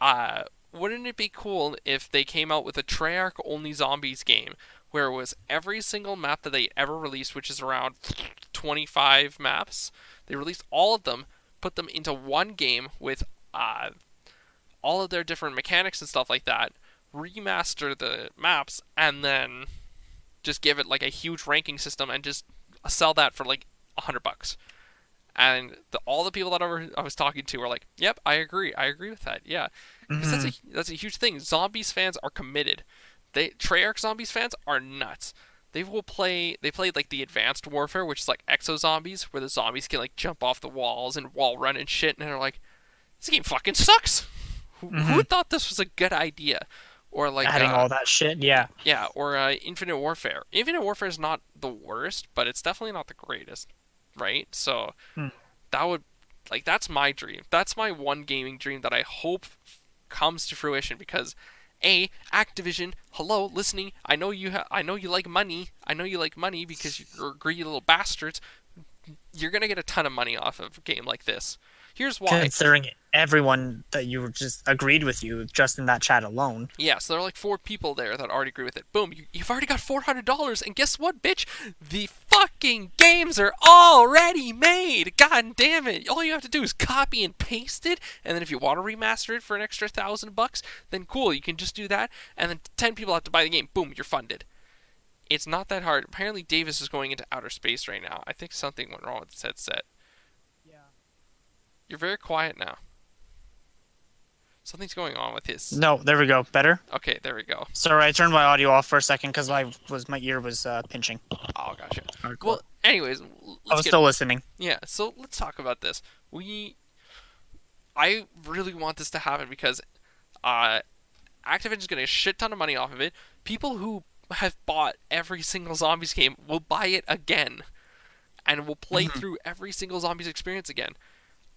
uh, wouldn't it be cool if they came out with a Treyarch only zombies game where it was every single map that they ever released, which is around 25 maps, they released all of them, put them into one game with uh, all of their different mechanics and stuff like that, remaster the maps, and then just give it like a huge ranking system and just sell that for like a hundred bucks. And the, all the people that I, were, I was talking to were like, "Yep, I agree. I agree with that. Yeah, 'Cause that's a that's a huge thing. Zombies fans are committed. They Treyarch Zombies fans are nuts. They will play. They played like the Advanced Warfare, which is like exo zombies, where the zombies can like jump off the walls and wall run and shit. And they're like, "This game fucking sucks. Who, who thought this was a good idea?" Or like Adding uh, all that shit. Yeah. yeah, or uh, Infinite Warfare. Infinite Warfare is not the worst, but it's definitely not the greatest, right? So Hmm. that would like that's my dream. That's my one gaming dream that I hope comes to fruition because a Activision, hello, listening. I know you. Ha- I know you like money. I know you like money because you're greedy little bastards. You're gonna get a ton of money off of a game like this. Here's why. Considering everyone that you just agreed with you just in that chat alone. Yeah, so there are like four people there that already agree with it. Boom, you, you've already got four hundred dollars, and guess what, bitch? The fucking games are already made. God damn it! All you have to do is copy and paste it, and then if you want to remaster it for an extra thousand bucks, then cool, you can just do that. And then ten people have to buy the game. Boom, you're funded. It's not that hard. Apparently, Davis is going into outer space right now. I think something went wrong with his headset. Yeah. You're very quiet now. Something's going on with his. No, there we go. Better. Okay, there we go. Sorry, I turned my audio off for a second because my was my ear was uh, pinching. Oh, gotcha. Hardcore. Well, anyways, let's I was get still listening. yeah. So let's talk about this. We I really want this to happen because uh, Activision's getting a shit ton of money off of it. People who have bought every single zombies game will buy it again and will play Mhm. through every single zombies experience again.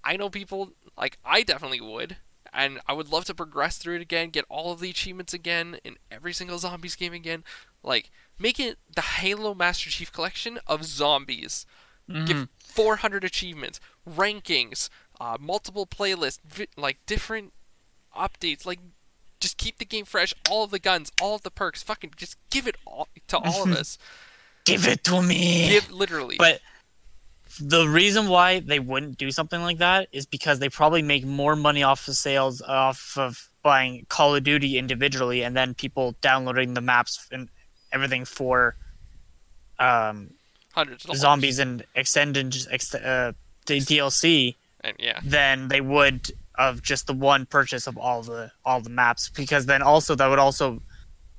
I know people like I definitely would, and I would love to progress through it again, get all of the achievements again in every single zombies game again. Like make it the Halo Master Chief Collection of zombies. Mhm. Give 400 achievements, rankings, uh, multiple playlists, vi- like different updates. Like just keep the game fresh. All of the guns, all of the perks. Fucking just give it all to all of [LAUGHS] us. Give it to me. Give literally. But the reason why they wouldn't do something like that is because they probably make more money off of sales off of buying Call of Duty individually and then people downloading the maps and everything for um, hundreds of zombies and extended ex- uh, the DLC And yeah, than they would of just the one purchase of all the all the maps. Because then also that would also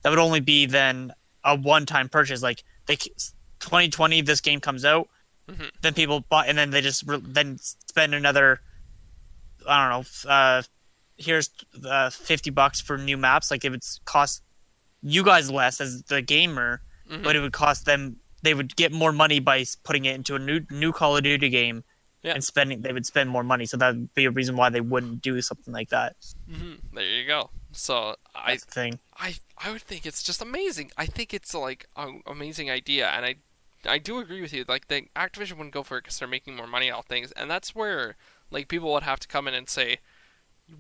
that would only be then a one time purchase. Like they 2020 this game comes out Mhm. then people buy and then they just re- then spend another I don't know uh here's uh, 50 bucks for new maps like it would cost you guys less as the gamer Mhm. but it would cost them they would get more money by putting it into a new new Call of Duty game Yeah. and spending they would spend more money so that would be a reason why they wouldn't do something like that hmm there you go. So I that's the thing I I would think it's just amazing. I think it's like an amazing idea, and I I do agree with you. Like the Activision wouldn't go for it because they're making more money off things, and that's where like people would have to come in and say,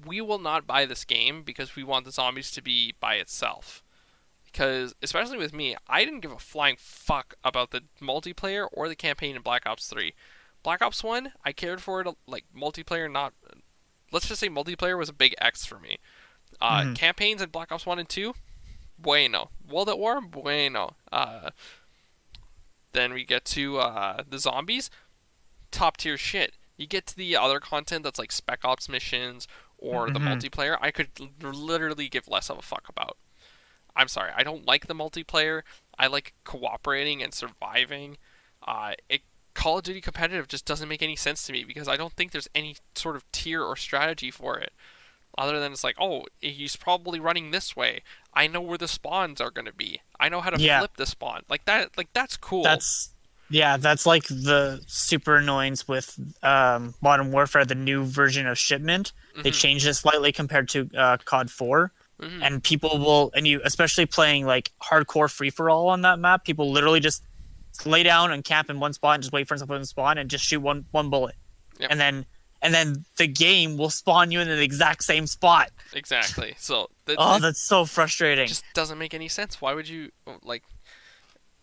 we will not buy this game because we want the zombies to be by itself. Because especially with me, I didn't give a flying fuck about the multiplayer or the campaign in Black Ops Three. Black Ops One, I cared for it like multiplayer, not. Let's just say multiplayer was a big X for me. Uh, Mhm. Campaigns in Black Ops One and Two, bueno. World at War, bueno. Uh, then we get to uh, the zombies, top tier shit. You get to the other content that's like Spec Ops missions or the Mhm. multiplayer. I could l- literally give less of a fuck about. I'm sorry, I don't like the multiplayer. I like cooperating and surviving. Uh, it, Call of Duty competitive just doesn't make any sense to me because I don't think there's any sort of tier or strategy for it. Other than it's like, oh, he's probably running this way. I know where the spawns are going to be. I know how to Yeah. flip the spawn. Like that. Like that's cool. that's yeah that's like the super annoyance with um, modern warfare the new version of shipment they Mhm. changed it slightly compared to uh, cod 4 Mhm. and people will and you especially playing like hardcore free for all on that map people literally just lay down and camp in one spot and just wait for someone to spawn and just shoot one one bullet Yep. and then and then the game will spawn you in the exact same spot Exactly. So the, oh that's so frustrating It just doesn't make any sense. Why would you like?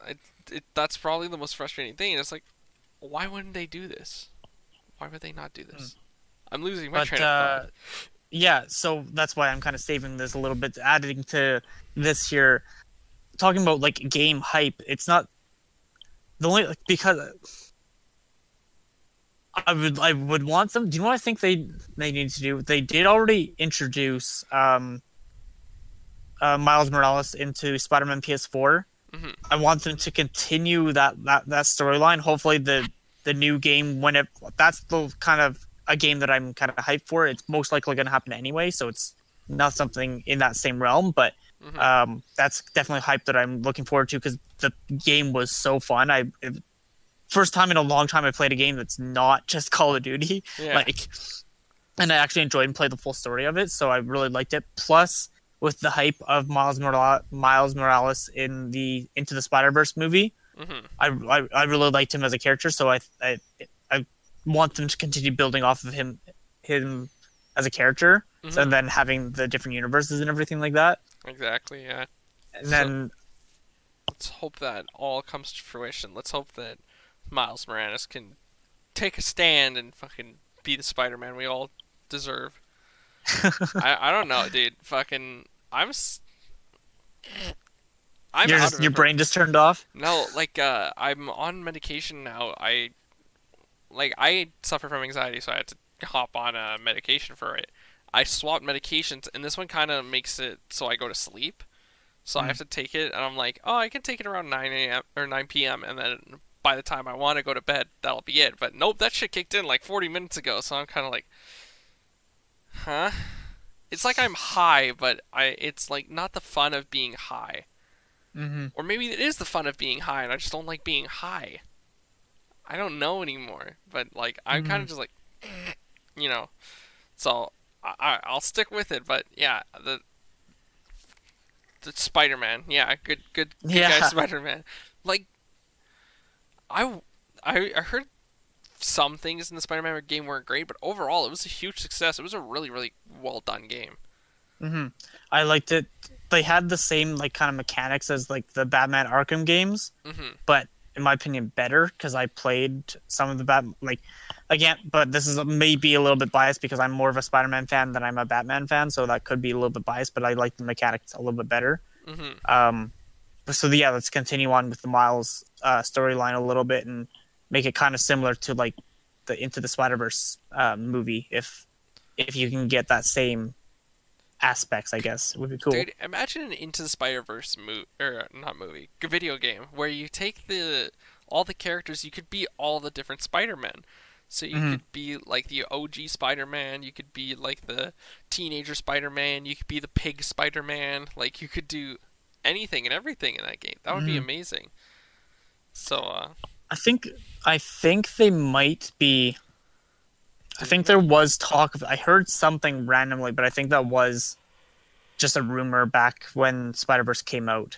It, it, that's probably the most frustrating thing. It's like, why wouldn't they do this? Why would they not do this? I'm losing my but train uh, of thought. yeah so that's why i'm kind of saving this a little bit adding to this here talking about like game hype it's not the only like, because i would i would want them do you know what i think they they need to do they did already introduce um uh, miles morales into spider-man ps4 Mhm. i want them to continue that that, that storyline hopefully the the new game when it that's the kind of a game that I'm kind of hyped for. It's most likely going to happen anyway, so it's not something in that same realm. But Mhm. um, that's definitely hype that I'm looking forward to because the game was so fun. I it, first time in a long time I played a game that's not just [LAUGHS] Call of Duty. Yeah. Like, and I actually enjoyed and played the full story of it, so I really liked it. Plus, with the hype of Miles Morales, Miles Morales in the Into the Spider Verse movie, Mhm. I, I I really liked him as a character, so I I I want them to continue building off of him him as a character, so Mhm. then having the different universes and everything like that, Exactly. Yeah. and So- then Let's hope that all comes to fruition. Let's hope that Miles Morales can take a stand and fucking be the Spider-Man we all deserve. [LAUGHS] I I don't know, dude. Fucking, I'm. S- I'm your just, your brain just turned off. No, like uh, I'm on medication now. I like I suffer from anxiety, so I had to hop on a medication for it. I swapped medications, and this one kind of makes it so I go to sleep. So I have to take it, and I'm like, oh, I can take it around 9 a.m. or 9 p.m. and then by the time I want to go to bed, that'll be it. But nope, that shit kicked in like 40 minutes ago, so I'm kind of like, huh? It's like I'm high, but I it's like not the fun of being high. Mm-hmm. Or maybe it is the fun of being high, and I just don't like being high. I don't know anymore, but like I'm kind of just like, [CLEARS THROAT] you know. So I, I I'll stick with it, but yeah, the the Spider-Man, yeah, good good good Yeah. guy [LAUGHS] Spider-Man. Like I I I heard some things in the Spider-Man game weren't great, but overall it was a huge success. It was a really really well done game. Mm-hmm. I liked it. They had the same like kind of mechanics as like the Batman Arkham games, hmm but in my opinion, better because I played some of the Bat like again. But this is maybe a little bit biased because I'm more of a Spider-Man fan than I'm a Batman fan, so that could be a little bit biased. But I like the mechanics a little bit better. hmm Um, so yeah, let's continue on with the Miles uh, storyline a little bit and make it kind of similar to like the Into the Spider Verse uh, movie, if if you can get that same aspects, I guess would be cool. Dude, imagine an Into the Spider Verse movie or not movie, video game where you take the all the characters. You could be all the different Spider Men. So you Mhm. could be like the OG Spider Man. You could be like the teenager Spider Man. You could be the pig Spider Man. Like you could do anything and everything in that game. That would be Mhm. amazing. So uh, I think I think they might be. I think there was talk of. I heard something randomly, but I think that was just a rumor back when Spider Verse came out.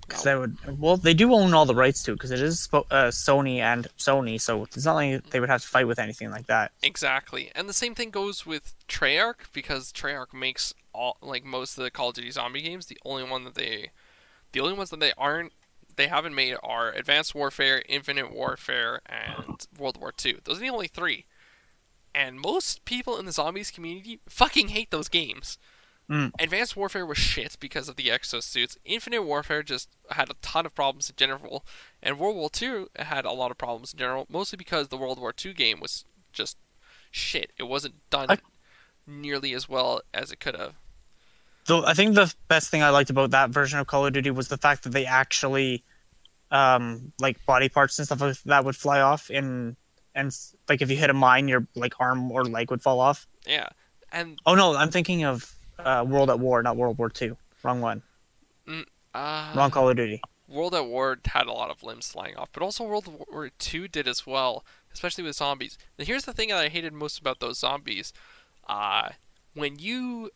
Because they would. Well, they do own all the rights to it because it is uh, Sony and Sony, so it's not like they would have to fight with anything like that. Exactly, and the same thing goes with Treyarch because Treyarch makes all like most of the Call of Duty zombie games. The only one that they, the only ones that they aren't, they haven't made are Advanced Warfare, Infinite Warfare, and World War II. Those are the only three, and most people in the zombies community fucking hate those games. Mm. Advanced Warfare was shit because of the exosuits. Infinite Warfare just had a ton of problems in general, and World War II had a lot of problems in general, mostly because the World War II game was just shit. It wasn't done I- nearly as well as it could have. I think the best thing I liked about that version of Call of Duty was the fact that they actually, um, like body parts and stuff like that would fly off, and and like if you hit a mine, your like arm or leg would fall off. Yeah, and Oh no, I'm thinking of uh, World at War, not World War Two. Wrong one. uh, Wrong Call of Duty. World at War had a lot of limbs flying off, but also World War Two did as well, especially with zombies. And here's the thing that I hated most about those zombies: uh, when you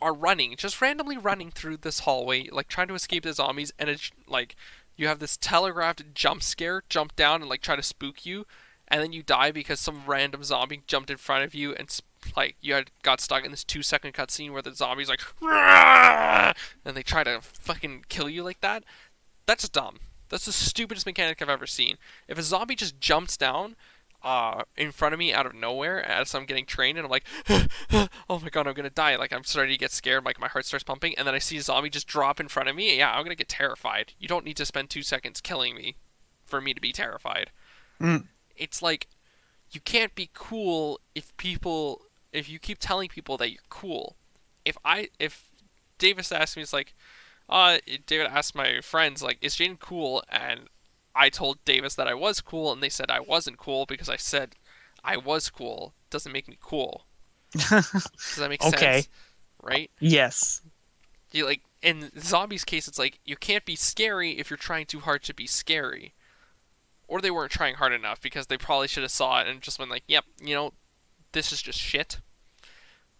are running, just randomly running through this hallway, like trying to escape the zombies, and it's like you have this telegraphed jump scare, jump down and like try to spook you, and then you die because some random zombie jumped in front of you and. Like you had got stuck in this two second cutscene where the zombies like, and they try to fucking kill you like that. That's dumb. That's the stupidest mechanic I've ever seen. If a zombie just jumps down uh, in front of me out of nowhere as I'm getting trained, and I'm like, [GASPS] oh my god, I'm gonna die. Like I'm starting to get scared. Like my heart starts pumping, and then I see a zombie just drop in front of me. Yeah, I'm gonna get terrified. You don't need to spend two seconds killing me for me to be terrified. Mm. It's like you can't be cool if people if you keep telling people that you're cool. If I if Davis asked me, it's like, uh, David asked my friends, like, is Jane cool? And I told Davis that I was cool, and they said I wasn't cool because I said I was cool. Doesn't make me cool. [LAUGHS] Does that make Okay. sense? Right? Yes. You like in zombies case, it's like you can't be scary if you're trying too hard to be scary, or they weren't trying hard enough because they probably should have saw it and just been like, "Yep, you know, this is just shit.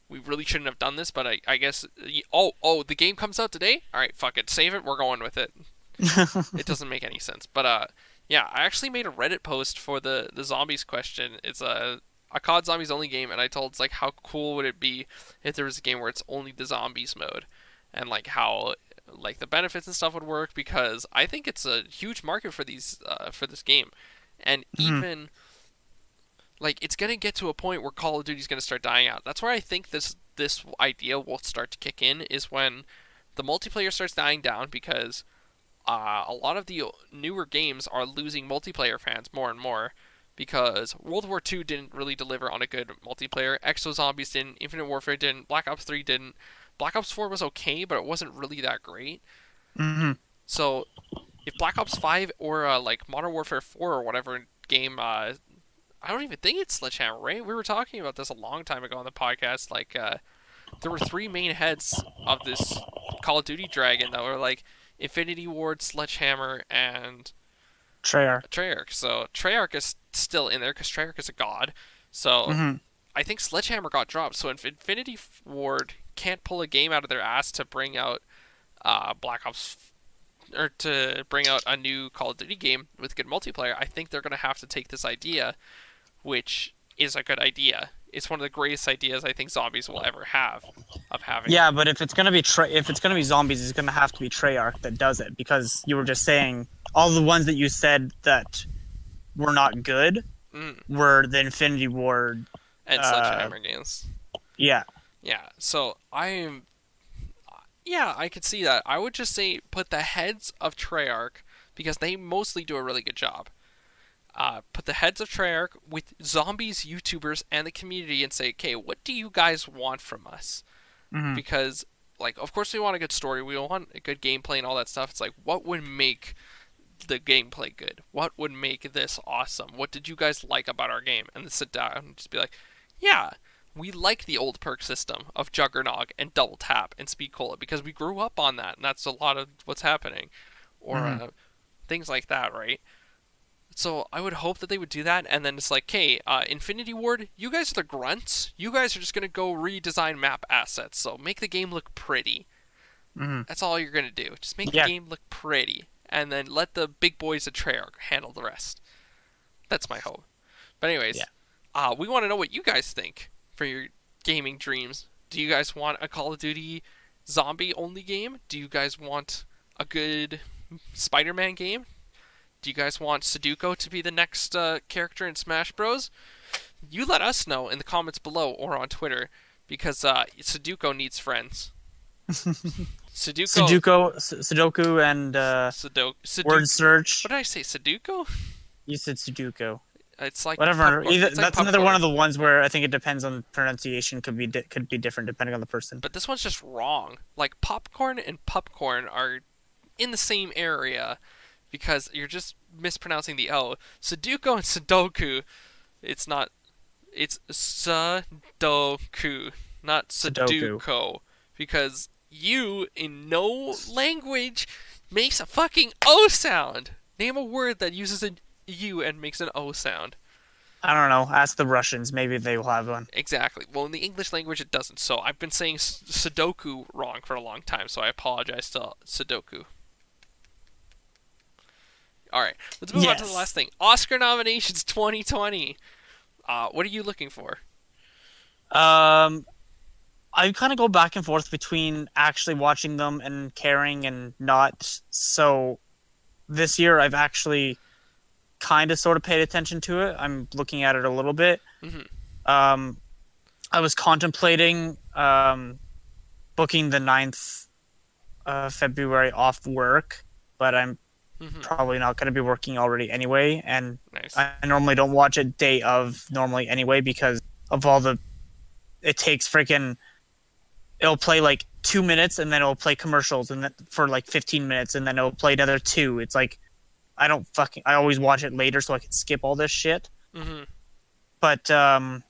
We really shouldn't have done this." But I, I guess, oh, oh, the game comes out today. All right, fuck it, save it. We're going with it. It doesn't make any sense. But uh, yeah, I actually made a Reddit post for the the zombies question. It's a a COD zombies only game, and I told it's like how cool would it be if there was a game where it's only the zombies mode, and like how like the benefits and stuff would work because I think it's a huge market for these uh, for this game, and Mhm. even like it's gonna get to a point where Call of Duty's gonna start dying out. That's where I think this this idea will start to kick in is when the multiplayer starts dying down because uh, a lot of the newer games are losing multiplayer fans more and more because World War II didn't really deliver on a good multiplayer. Exo Zombies didn't. Infinite Warfare didn't. Black Ops 3 didn't. Black Ops 4 was okay, but it wasn't really that great. hmm So, if Black Ops 5 or uh, like Modern Warfare 4 or whatever game uh, I don't even think it's Sledgehammer, right? We were talking about this a long time ago on the podcast. Like, uh, there were three main heads of this Call of Duty Dragon that were like Infinity Ward, Sledgehammer, and Treyarch. Treyarch. So Treyarch is still in there because Treyarch is a god. So hmm I think Sledgehammer got dropped. So if Infinity Ward can't pull a game out of their ass to bring out uh, Black Ops or to bring out a new Call of Duty game with good multiplayer, I think they're going to have to take this idea, which is a good idea. It's one of the greatest ideas I think zombies will ever have of having. Yeah, but if it's gonna be Tre- if it's gonna be zombies, it's gonna have to be Treyarch that does it because you were just saying all the ones that you said that were not good Mm, were the Infinity Ward. and Uh, Sledgehammer games. Yeah, Yeah, so I am. Yeah, I could see that. I would just say put the heads of Treyarch because they mostly do a really good job. Uh, put the heads of Treyarch with zombies, YouTubers, and the community, and say, okay, what do you guys want from us? Mhm. Because, like, of course we want a good story, we want a good gameplay and all that stuff. It's like, what would make the gameplay good? What would make this awesome? What did you guys like about our game? And then sit down and just be like, yeah, we like the old perk system of Juggernog and Double Tap and Speed Cola because we grew up on that, and that's a lot of what's happening, or Mhm. uh, things like that, right? So I would hope that they would do that, and then it's like, hey, uh, Infinity Ward, you guys are the grunts. You guys are just gonna go redesign map assets, so make the game look pretty. Mhm. That's all you're gonna do. Just make Yeah. the game look pretty, and then let the big boys at Treyarch handle the rest. That's my hope. But anyways, Yeah. uh, we want to know what you guys think for your gaming dreams. Do you guys want a Call of Duty zombie only game? Do you guys want a good Spider-Man game? Do you guys want Sudoku to be the next uh, character in Smash Bros? You let us know in the comments below or on Twitter because uh, Sudoku needs friends. [LAUGHS] Sudoku, Sudoku, Sudoku, and uh, Sudoku, Sudoku. word search. What did I say? Sudoku? You said Sudoku. It's like Whatever. Either, It's like that's another one of the ones where I think it depends on pronunciation. Could be di- could be different depending on the person. But this one's just wrong. Like popcorn and popcorn are in the same area because you're just mispronouncing the O. Sudoku and Sudoku, it's not. It's Sudoku, not Sudoku. Sudoku. Because you, in no language, makes a fucking O sound. Name a word that uses a U and makes an O sound. I don't know. Ask the Russians. Maybe they will have one. Exactly. Well, in the English language, it doesn't. So I've been saying s- Sudoku wrong for a long time. So I apologize to Sudoku. All right, let's move on to the last thing. Oscar nominations 2020. Uh, what are you looking for? Um, I kind of go back and forth between actually watching them and caring and not. So this year, I've actually kind of sort of paid attention to it. I'm looking at it a little bit. Mhm. Um, I was contemplating um, booking the 9th of February off work, but I'm Mhm. probably not going to be working already anyway. And Nice. I normally don't watch it day of normally anyway because of all the it takes freaking it'll play like two minutes and then it'll play commercials and then for like 15 minutes and then it'll play another two it's like i don't fucking i always watch it later so i can skip all this shit hmm but um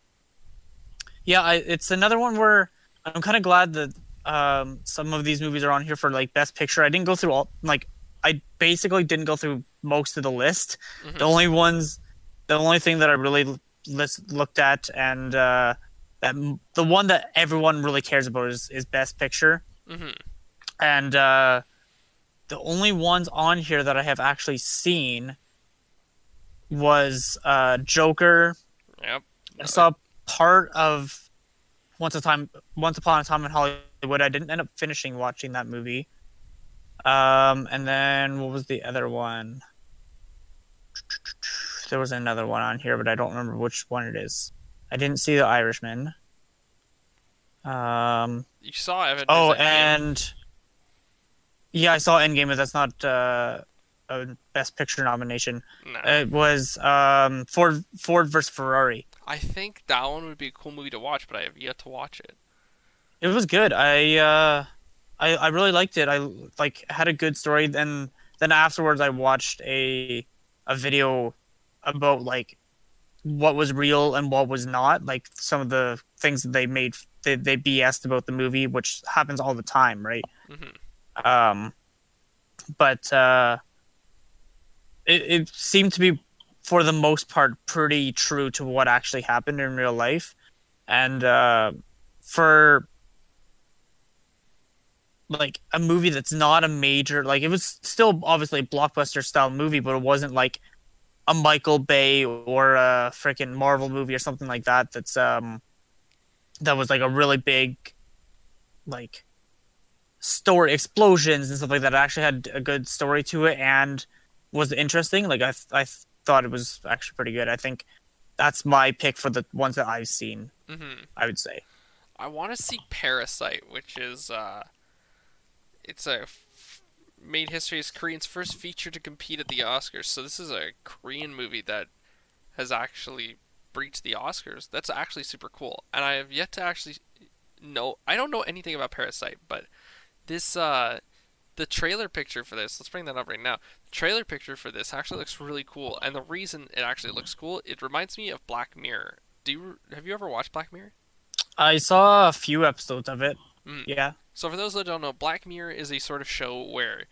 yeah I, it's another one where i'm kind of glad that um some of these movies are on here for like best picture i didn't go through all like i basically didn't go through most of the list Mhm. the only ones the only thing that i really list, looked at and uh that, the one that everyone really cares about is, is best picture hmm and uh the only ones on here that i have actually seen was uh joker Yep. I saw part of Once a Time, Once Upon a Time in Hollywood. I didn't end up finishing watching that movie. Um, and then what was the other one? There was another one on here, but I don't remember which one it is. I didn't see The Irishman. Um. You saw Evan. Oh, and yeah, I saw Endgame, but that's not uh, a Best Picture nomination. no. It was um Ford Ford versus Ferrari. I think that one would be a cool movie to watch, but I have yet to watch it. It was good. I uh, I I really liked it. I like had a good story. Then then afterwards, I watched a a video about like what was real and what was not. Like some of the things that they made they they BS'd about the movie, which happens all the time, right? hmm Um, but uh, it it seemed to be for the most part pretty true to what actually happened in real life, and uh, for like a movie that's not a major like it was still obviously a blockbuster style movie, but it wasn't like a Michael Bay or a freaking Marvel movie or something like that. That's um that was like a really big like story explosions and stuff like that. It actually had a good story to it and was interesting. Like I I thought it was actually pretty good. I think that's my pick for the ones that I've seen. hmm I would say. I want to see Parasite, which is uh, it's a made history as Korean's first feature to compete at the Oscars. So this is a Korean movie that has actually breached the Oscars. That's actually super cool, and I have yet to actually know. I don't know anything about Parasite, but this uh, the trailer picture for this. Let's bring that up right now. The trailer picture for this actually looks really cool, and the reason it actually looks cool, it reminds me of Black Mirror. Do you have you ever watched Black Mirror? I saw a few episodes of it. Mm. Yeah. So for those that don't know, Black Mirror is a sort of show where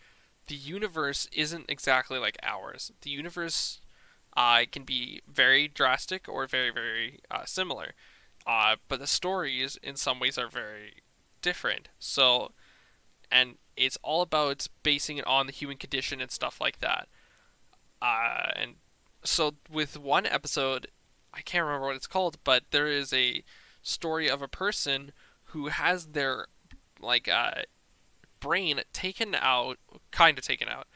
the universe isn't exactly like ours. The universe uh, can be very drastic or very very uh, similar, uh, but the stories in some ways are very different. So, and it's all about basing it on the human condition and stuff like that. Uh, and so with one episode, I can't remember what it's called, but there is a story of a person who has their like uh, brain taken out, kind of taken out,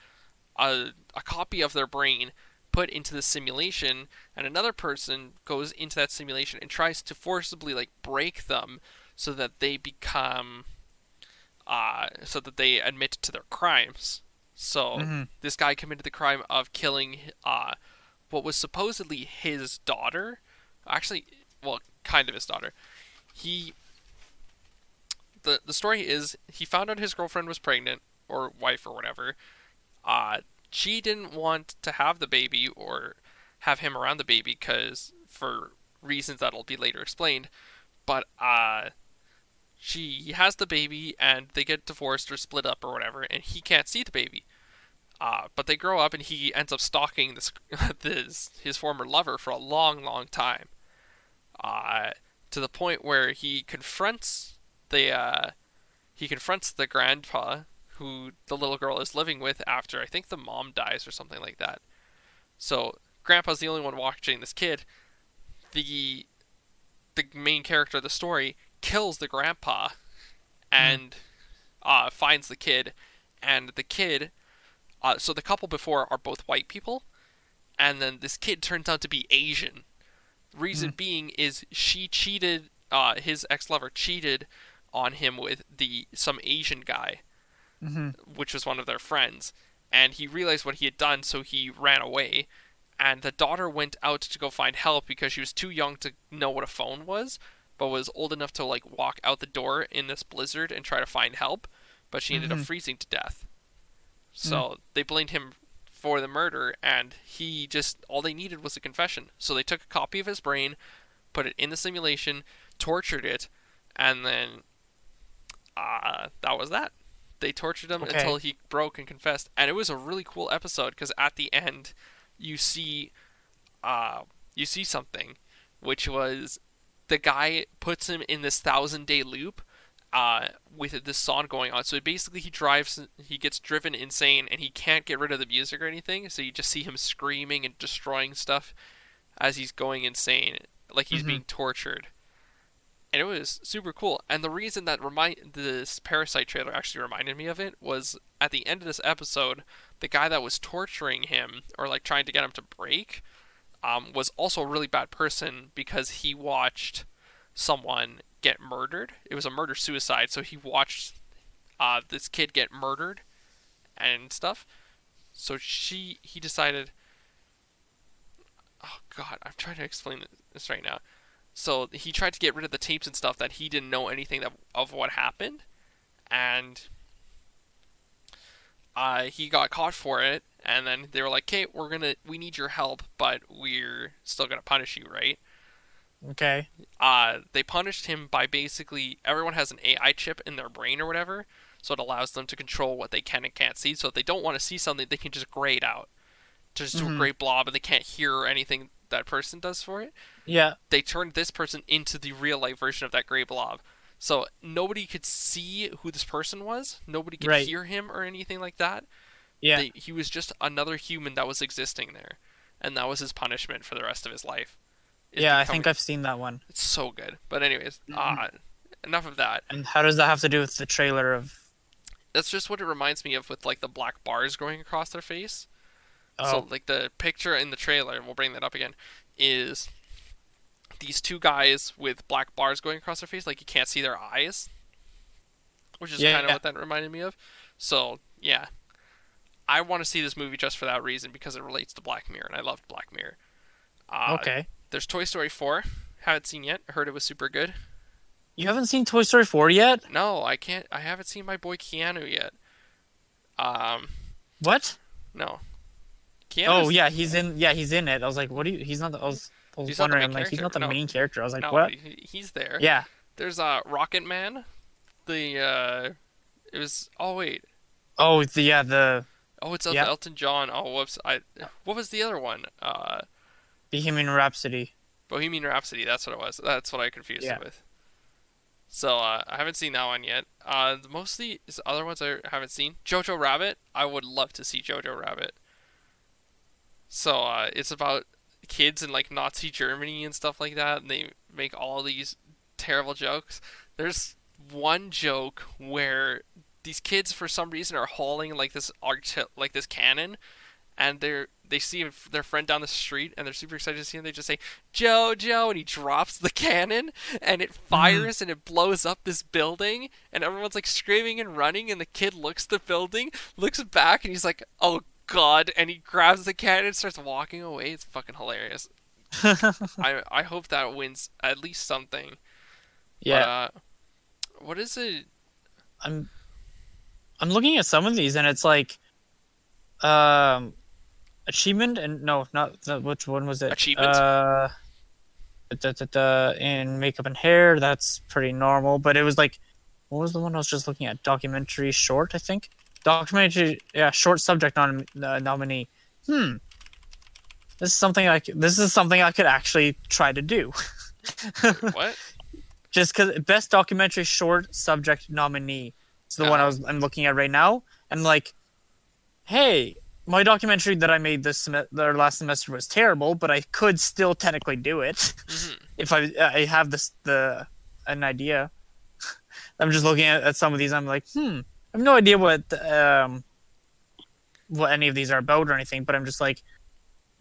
a, a copy of their brain put into the simulation, and another person goes into that simulation and tries to forcibly like break them so that they become, uh, so that they admit to their crimes. So Mhm. this guy committed the crime of killing uh, what was supposedly his daughter. Actually, well, kind of his daughter. He the the story is he found out his girlfriend was pregnant or wife or whatever. Uh, she didn't want to have the baby or have him around the baby because for reasons that'll be later explained. But uh, she has the baby and they get divorced or split up or whatever, and he can't see the baby. Uh, but they grow up and he ends up stalking this, [LAUGHS] this his former lover for a long, long time. Uh, to the point where he confronts the uh, he confronts the grandpa who the little girl is living with after I think the mom dies or something like that. So grandpa's the only one watching this kid. The the main character of the story kills the grandpa and uh, finds the kid and the kid uh, so the couple before are both white people and then this kid turns out to be Asian. Reason being is she cheated uh, his ex-lover cheated on him with the some Asian guy hmm which was one of their friends, and he realized what he had done, so he ran away. And the daughter went out to go find help because she was too young to know what a phone was, but was old enough to like walk out the door in this blizzard and try to find help. But she ended up Mhm. freezing to death. So they blamed him for the murder, and he just all they needed was a confession. So they took a copy of his brain, put it in the simulation, tortured it, and then uh, that was that. They tortured him Okay. until he broke and confessed, and it was a really cool episode because at the end, you see, uh, you see something, which was the guy puts him in this thousand day loop, uh, with this song going on. So basically, he drives, he gets driven insane, and he can't get rid of the music or anything. So you just see him screaming and destroying stuff as he's going insane, like he's Mhm. being tortured and it was super cool. And the reason that remind this Parasite trailer actually reminded me of it was at the end of this episode, the guy that was torturing him or like trying to get him to break, um, was also a really bad person because he watched someone get murdered. It was a murder suicide, so he watched uh, this kid get murdered and stuff. So she he decided. Oh God, I'm trying to explain this right now. So he tried to get rid of the tapes and stuff that he didn't know anything that, of what happened, and uh, he got caught for it. and then they were like, "Okay, we're gonna we need your help, but we're still gonna punish you, right?" Okay. Uh, they punished him by basically everyone has an AI chip in their brain or whatever, so it allows them to control what they can and can't see. So if they don't want to see something, they can just grade out, just do a Mhm. great blob, and they can't hear anything that person does for it. Yeah. They turned this person into the real life version of that gray blob. So nobody could see who this person was. Nobody could Right. hear him or anything like that. Yeah. They, he was just another human that was existing there, and that was his punishment for the rest of his life. is yeah, I think I've seen that one. it's so good. But anyways, Mhm. uh, enough of that. And how does that have to do with the trailer of? That's just what it reminds me of with like the black bars going across their face. Oh, So like the picture in the trailer, and we'll bring that up again, is these two guys with black bars going across their face, like you can't see their eyes, which is Yeah, kind of yeah. what that reminded me of. So yeah, I want to see this movie just for that reason because it relates to Black Mirror, and I loved Black Mirror. Uh, okay. There's Toy Story 4. Haven't seen yet. Heard it was super good. You haven't seen Toy Story 4 yet? No, I can't. I haven't seen my boy Keanu yet. Um, What? no. Keanu's, Oh yeah, he's in. Yeah, he's in it. I was like, what do you? He's not. The, I was, was He's not the wondering. like, he's not the character, no. main character. I was like, no, what? he's there. Yeah. There's uh Rocket Man. The uh, it was. Oh wait. Oh, the yeah the Oh, it's Yeah. Elton John. Oh, whoops. I. What was the other one? Uh, Bohemian Rhapsody. Bohemian Rhapsody. That's what it was. That's what I confused Yeah. it with. So uh, I haven't seen that one yet. Uh, mostly is the other ones I haven't seen. Jojo Rabbit. I would love to see Jojo Rabbit. So uh, it's about kids in like Nazi Germany and stuff like that, and they make all these terrible jokes. There's one joke where these kids, for some reason, are hauling like this arch, like this cannon, and they're they see their friend down the street, and they're super excited to see him. They just say Joe, Joe, and he drops the cannon, and it hmm. fires and it blows up this building, and everyone's like screaming and running, and the kid looks the building, looks back, and he's like, "Oh God!" and he grabs the cat and starts walking away. It's fucking hilarious. [LAUGHS] I I hope that wins at least something. yeah, But, uh, what is it? I'm. I'm looking at some of these, and it's like, um, achievement and no, not which one was it? Achievement? Uh, da, da, da, in makeup and hair. That's pretty normal, but it was like, what was the one I was just looking at? Documentary short, I think. Documentary, yeah, short subject nom- uh, nominee. Hmm. This is something I c- this is something I could actually try to do. [LAUGHS] What? just because best documentary short subject nominee is the one I was I'm looking at right now, and like, hey, my documentary that I made this sem- or last semester was terrible, but I could still technically do it Mhm. [LAUGHS] if I I have this the an idea. [LAUGHS] I'm just looking at, at some of these. I'm like, hmm, I have no idea what um what any of these are about or anything, but I'm just like,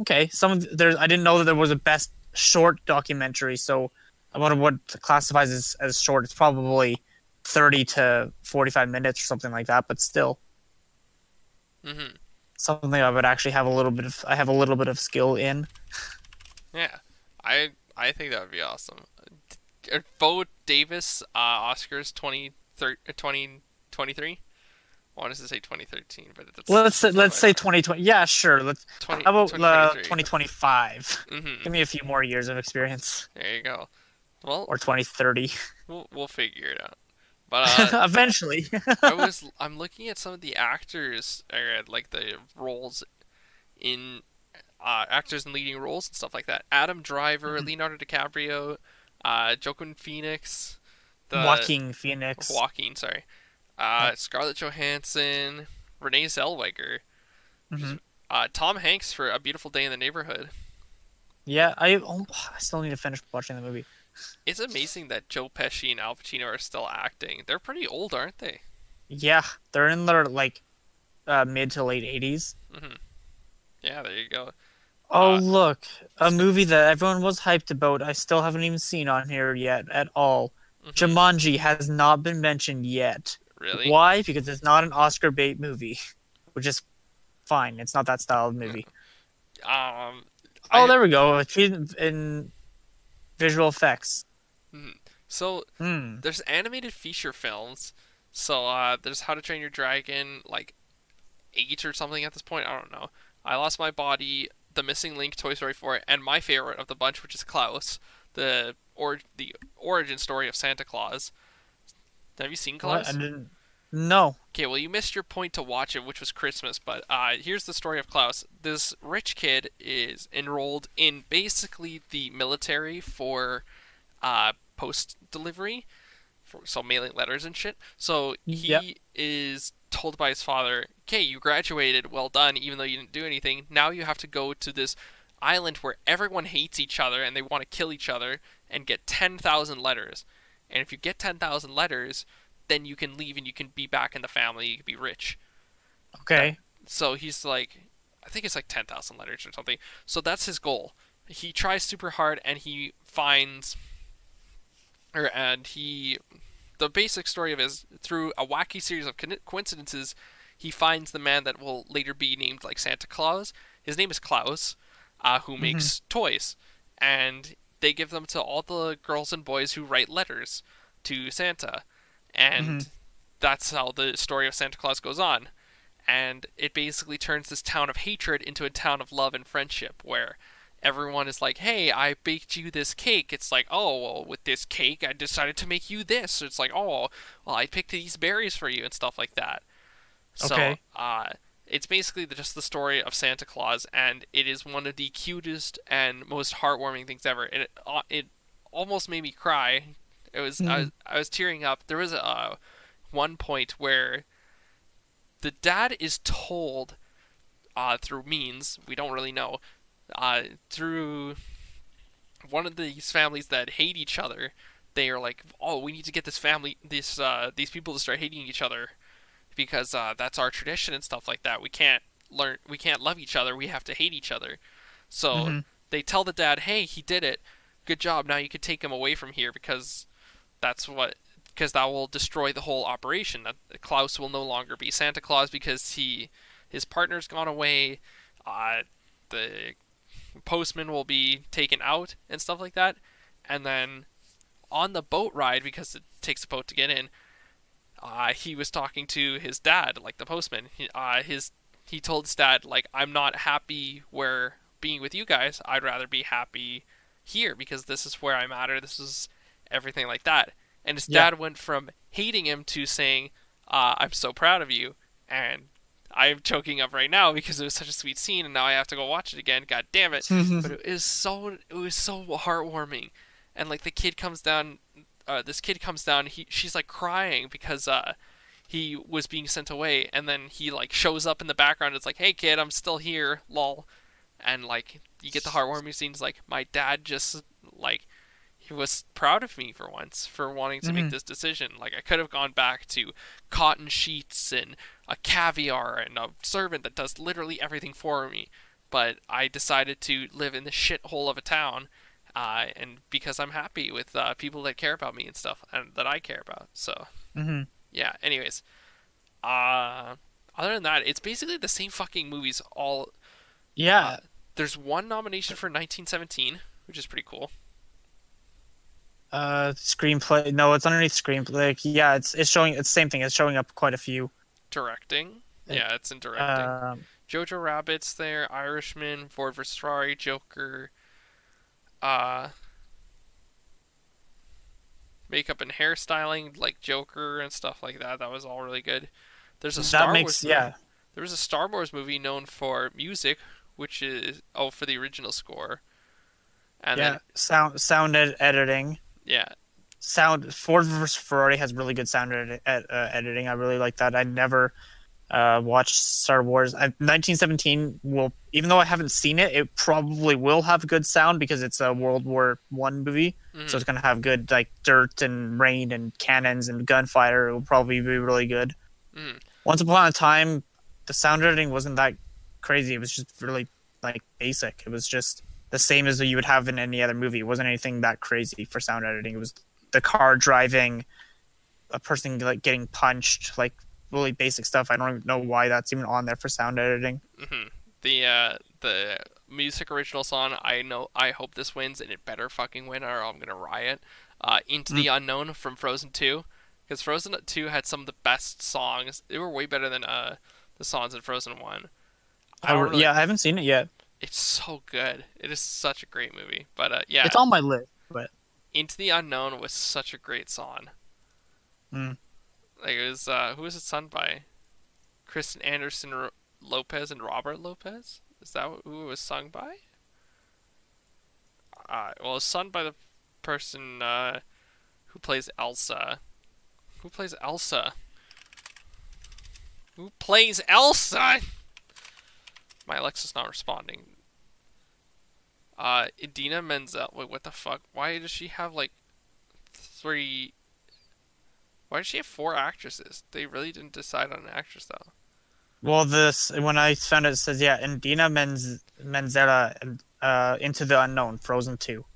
okay, some of th- there's I didn't know that there was a best short documentary, so I wonder what classifies as, as short. It's probably thirty to forty five minutes or something like that, but still Mhm. something I would actually have a little bit of I have a little bit of skill in. Yeah, I I think that would be awesome. Bo Davis uh, Oscars 20, 2023? I wanted to say 2013, but it's Let's say, let's say 2020. Yeah, sure. Let's 20, how about uh, 2023. 2025? Mhm. Give me a few more years of experience, There you go. Well, or 2030. we'll we'll figure it out. But [LAUGHS] uh, Eventually. I [LAUGHS] was I'm looking at some of the actors, or like the roles in uh, actors in leading roles and stuff like that. Adam Driver, Mhm. Leonardo DiCaprio, uh, Joaquin Phoenix, the Joaquin Phoenix. Joaquin, sorry, uh, Scarlett Johansson, Renee Zellweger, Mhm. uh, Tom Hanks for A Beautiful Day in the Neighborhood. Yeah, I oh, I still need to finish watching the movie. It's amazing that Joe Pesci and Al Pacino are still acting. They're pretty old, aren't they? Yeah, they're in their like uh, mid to late 80s. hmm Yeah, there you go. Oh Uh, look, a movie that everyone was hyped about. I still haven't even seen on here yet at all. Mhm. Jumanji has not been mentioned yet. Really? Why? Because it's not an Oscar bait movie, which is fine. It's not that style of movie. Um. Oh, I- there we go. In visual effects. So Hmm. there's animated feature films. So uh, there's How to Train Your Dragon, like eight or something at this point. I don't know. I lost my body, The Missing Link, Toy Story 4, and my favorite of the bunch, which is Klaus, the or the origin story of Santa Claus. Have you seen Klaus? What? No. Okay, well, you missed your point to watch it, which was Christmas. But uh, here's the story of Klaus. This rich kid is enrolled in basically the military for uh, post delivery, for, so mailing letters and shit. So he Yep. is told by his father, "Okay, you graduated, well done, even though you didn't do anything. Now you have to go to this island where everyone hates each other and they want to kill each other and get ten thousand letters. And if you get ten thousand letters." Then you can leave and you can be back in the family. You can be rich Okay. so he's like i think it's like 10,000 letters or something so that's his goal he tries super hard and he finds or and he the basic story of it is through a wacky series of coincidences he finds the man that will later be named like santa claus his name is klaus uh, who makes toys and they give them to all the girls and boys who write letters to santa. And that's how the story of santa claus goes on. And it basically turns this town of hatred into a town of love and friendship where everyone is like hey i baked you this cake. It's like oh well with this cake i decided to make you this. It's like oh well i picked these berries for you and stuff like that. So Okay. uh it's basically the- just the story of santa claus and it is one of the cutest and most heartwarming things ever. And it, uh, it almost made me cry. It was I, was I was tearing up. There was a uh, one point where the dad is told uh, through means we don't really know uh, through one of these families that hate each other they are like oh we need to get this family this uh, these people to start hating each other because uh, that's our tradition and stuff like that we can't learn we can't love each other we have to hate each other so Mhm. they tell the dad hey he did it good job now you could take him away from here because that's what because that will destroy the whole operation. That Klaus will no longer be Santa Claus because he his partner's gone away. Uh, the postman will be taken out and stuff like that. And then on the boat ride, because it takes a boat to get in, uh, he was talking to his dad, like the postman. He, uh, his he told his dad like I'm not happy where being with you guys. I'd rather be happy here because this is where I matter. This is everything like that. And his Yeah. dad went from hating him to saying, uh, "I'm so proud of you," and I'm choking up right now because it was such a sweet scene, and now I have to go watch it again. God damn it! [LAUGHS] but it is so it was so heartwarming, and like the kid comes down, uh, this kid comes down. He she's like crying because uh, he was being sent away, and then he like shows up in the background. It's like, "Hey kid, I'm still here." Lol, and like you get the heartwarming scenes. Like my dad just like he was proud of me for once for wanting to make Mhm. this decision. Like I could have gone back to cotton sheets and a caviar and a servant that does literally everything for me, but I decided to live in the shithole of a town, uh, and because I'm happy with uh, people that care about me and stuff and that I care about. So hmm yeah. Anyways, uh, other than that, it's basically the same fucking movies. All Yeah. there's one nomination for 1917, which is pretty cool. Uh, screenplay. No, it's underneath screenplay. Like, yeah, it's it's showing. It's the same thing. It's showing up quite a few. Directing. Uh, Yeah, it's in directing. Um, Jojo Rabbit's there, Irishman, Ford vs Ferrari, Joker, uh, makeup and hairstyling like Joker and stuff like that. That was all really good. There's a that Star makes Wars yeah. There was a Star Wars movie known for music, which is oh for the original score, and yeah, then sound sound ed- editing. yeah, Sound Ford vs Ferrari has really good sound edi- ed- uh, editing. I really like that. I never uh, watched Star Wars. I, 1917 will, even though I haven't seen it, it probably will have good sound because it's a World War One movie. Mhm. So it's gonna have good like dirt and rain and cannons and gunfire. It will probably be really good. Mhm. Once upon a time, the sound editing wasn't that crazy. It was just really like basic. It was just the same as you would have in any other movie. It wasn't anything that crazy for sound editing. It was the car driving, a person like getting punched, like really basic stuff. I don't even know why that's even on there for sound editing. hmm The uh, the music original song. I know. I hope this wins, and it better fucking win, or I'm gonna riot. Uh, Into the Unknown from Frozen Two, because Frozen Two had some of the best songs. They were way better than uh The songs in Frozen One. I, don't really- yeah, I haven't seen it yet. It's so good. It is such a great movie. But uh, yeah, It's on my list, but Into the Unknown was such a great song. Mm. Like it was uh, who was it sung by? Kristen Anderson Ro- Lopez and Robert Lopez. Is that who it was sung by? Uh, well, it's sung by the person uh, who plays Elsa. Who plays Elsa? Who plays Elsa? My Alexa's not responding. Uh, Idina Menzel. Wait, what the fuck? Why does she have like three? Why does she have four actresses? They really didn't decide on an actress though. well, this when I found it, it says yeah, Indina Menz, Menzela, uh, Into the Unknown, Frozen Two.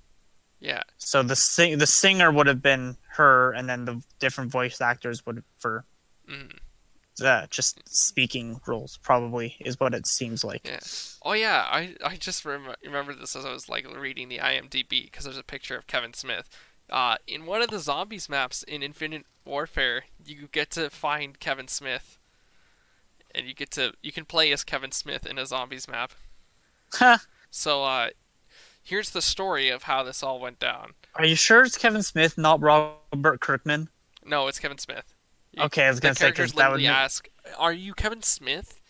Yeah, So the sing the singer would have been her, and then the different voice actors would for mm, uh, just speaking roles probably is what it seems like. yeah. Oh yeah, I I just rem- remember this as I was like reading the IMDb because there's a picture of Kevin Smith. Uh, in one of the zombies maps in Infinite Warfare, you get to find Kevin Smith, and you get to you can play as Kevin Smith in a zombies map. Huh. So uh, here's the story of how this all went down. Are you sure it's Kevin Smith, not Robert Kirkman? No, it's Kevin Smith. You- Okay, I was gonna say because that would literally ask, "Are you Kevin Smith?"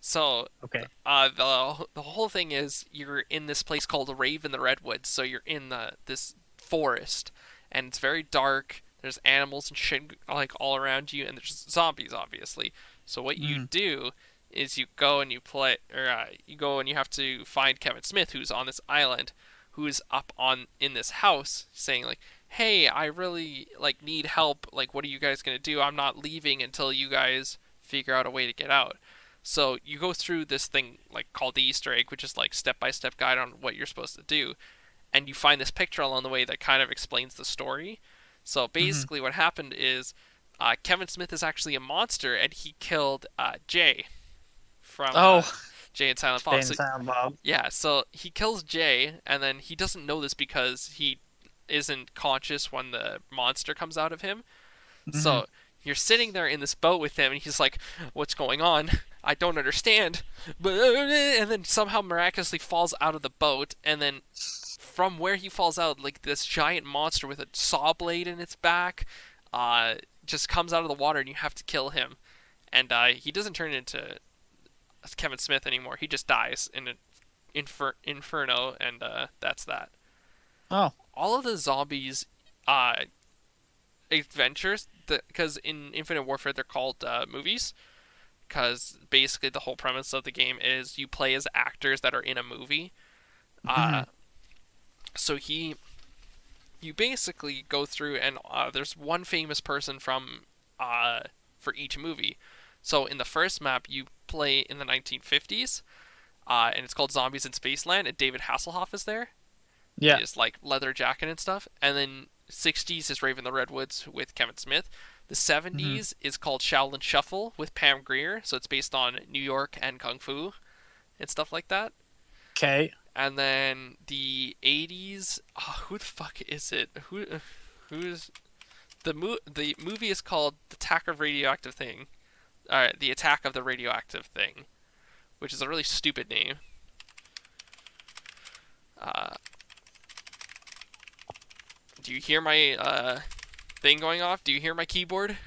So okay. uh, the the whole thing is you're in this place called Rave in the Redwoods. So you're in the this forest, and it's very dark. There's animals and shit like all around you, and there's zombies, obviously. So what you Mm. do is you go and you play, or uh, you go and you have to find Kevin Smith, who's on this island, who's up on in this house, saying like, "Hey, I really like need help. Like, what are you guys gonna do? I'm not leaving until you guys figure out a way to get out." So you go through this thing like called the Easter egg, which is like step by step guide on what you're supposed to do, and you find this picture along the way that kind of explains the story. So basically, what happened is uh, Kevin Smith is actually a monster, and he killed uh, Jay from uh, Oh, Jay and Silent Bob. Jane So- Silent Bob. yeah, so he kills Jay, and then he doesn't know this because he isn't conscious when the monster comes out of him. So you're sitting there in this boat with him, and he's like, "What's going on? I don't understand." [LAUGHS] And then somehow miraculously falls out of the boat, and then from where he falls out, like this giant monster with a saw blade in its back, uh, just comes out of the water, and you have to kill him. And uh, he doesn't turn into Kevin Smith anymore. He just dies in an infer- inferno, and uh, that's that. Oh, All of the zombies uh, adventures, because in Infinite Warfare they're called uh, movies, because basically the whole premise of the game is you play as actors that are in a movie. Uh, so he, you basically go through and uh, there's one famous person from uh, for each movie. So in the first map you play in the 1950s, uh, and it's called Zombies in Spaceland, and David Hasselhoff is there yeah. is like leather jacket and stuff. And then 60s is Rave in the Redwoods with Kevin Smith. The 70s is called Shaolin Shuffle with Pam Grier, so it's based on New York and Kung Fu and stuff like that. Okay. And then the 80s, oh, who the fuck is it? Who who's the mo- the movie is called The Attack of Radioactive Thing. All right, The Attack of the Radioactive Thing, which is a really stupid name. Uh, do you hear my uh, thing going off? Do you hear my keyboard?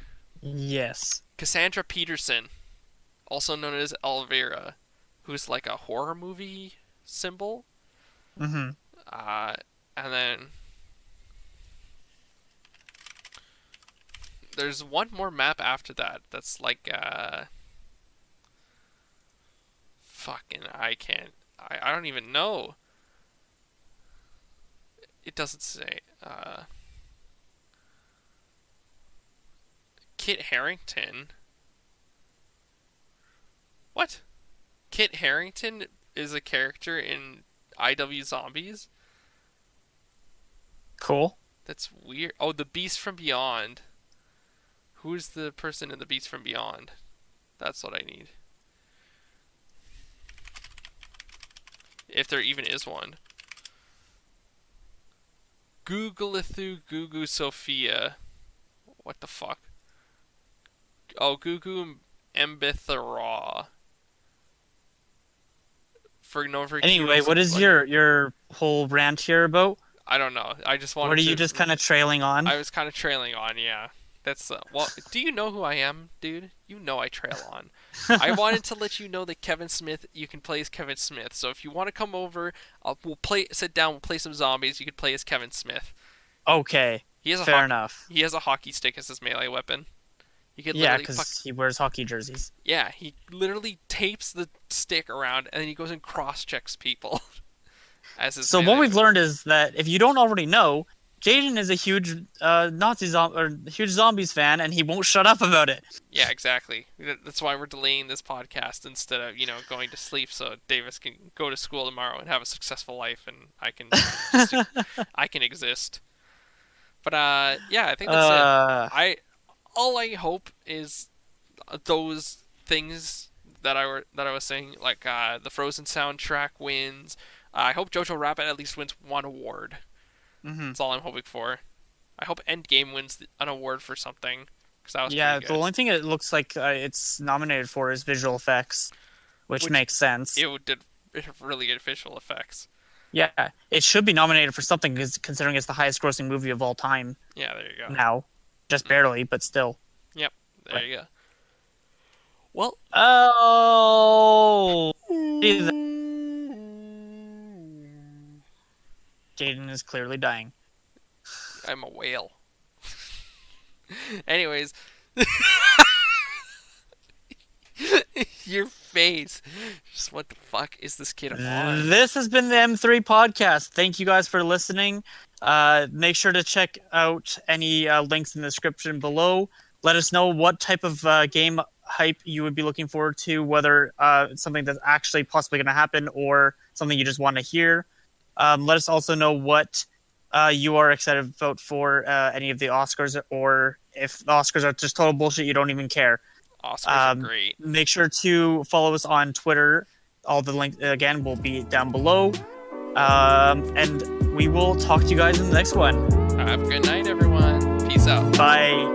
Yes. Cassandra Peterson, also known as Elvira, who's like a horror movie symbol. Mm-hmm. Uh, and then there's one more map after that that's like uh fucking I can't I, I don't even know. It doesn't say uh Kit Harington. What? Kit Harington is a character in IW Zombies? Cool. That's weird. Oh, the Beast from Beyond. Who's the person in the Beast from Beyond? That's what I need. If there even is one. Googlethu Gugu Sophia. What the fuck? Oh, Gugu Embithera. For no for Anyway, what like, your your whole rant here about? I don't know. I just wanted What are to you just kind of trailing on? I was kind of trailing on, yeah. That's uh, well. Do you know who I am, dude? You know I trail on. I [LAUGHS] wanted to let you know that Kevin Smith. You can play as Kevin Smith. So if you want to come over, I'll, we'll play. Sit down. We'll play some zombies. You can play as Kevin Smith. Okay, He has a fair hockey, enough. he has a hockey stick as his melee weapon. You could Yeah, because fuck, he wears hockey jerseys. yeah. He literally tapes the stick around and then he goes and cross checks people. [LAUGHS] as his So what we've learned is that if you don't already know, Jaden is a huge uh, Nazi or huge zombies fan, and he won't shut up about it. Yeah, exactly. That's why we're delaying this podcast instead of you know going to sleep so Davis can go to school tomorrow and have a successful life, and I can [LAUGHS] just, I can exist. But uh, yeah, I think that's it. Uh, I all I hope is those things that I were that I was saying, like uh, the Frozen soundtrack wins. I hope Jojo Rabbit at least wins one award. mhm. That's all I'm hoping for. I hope Endgame wins an award for something. Cause that was Yeah, the only thing it looks like uh, it's nominated for is visual effects, which, Which- makes sense. it did really good visual effects. Yeah, it should be nominated for something because considering it's the highest-grossing movie of all time Yeah, there you go. now. Just barely, but still. Yep. There you go. Well, Oh, Jesus. Jaden is clearly dying. I'm a whale. [LAUGHS] Anyways, [LAUGHS] your face. Just what the fuck is this kid on? This has been the M3 podcast. Thank you guys for listening. Uh, make sure to check out any uh, links in the description below. Let us know what type of uh, game hype you would be looking forward to, whether uh, it's something that's actually possibly going to happen or something you just want to hear. Um, let us also know what uh, you are excited about for uh, any of the Oscars, or if the Oscars are just total bullshit, you don't even care Oscars um, are great. make sure to follow us on Twitter. All the links again will be down below. Um, and we will talk to you guys in the next one. Have a good night, everyone. Peace out. Bye.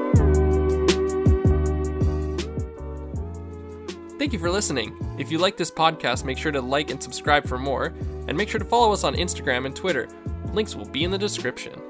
Thank you for listening. If you like this podcast, make sure to like and subscribe for more, and make sure to follow us on Instagram and Twitter. Links will be in the description.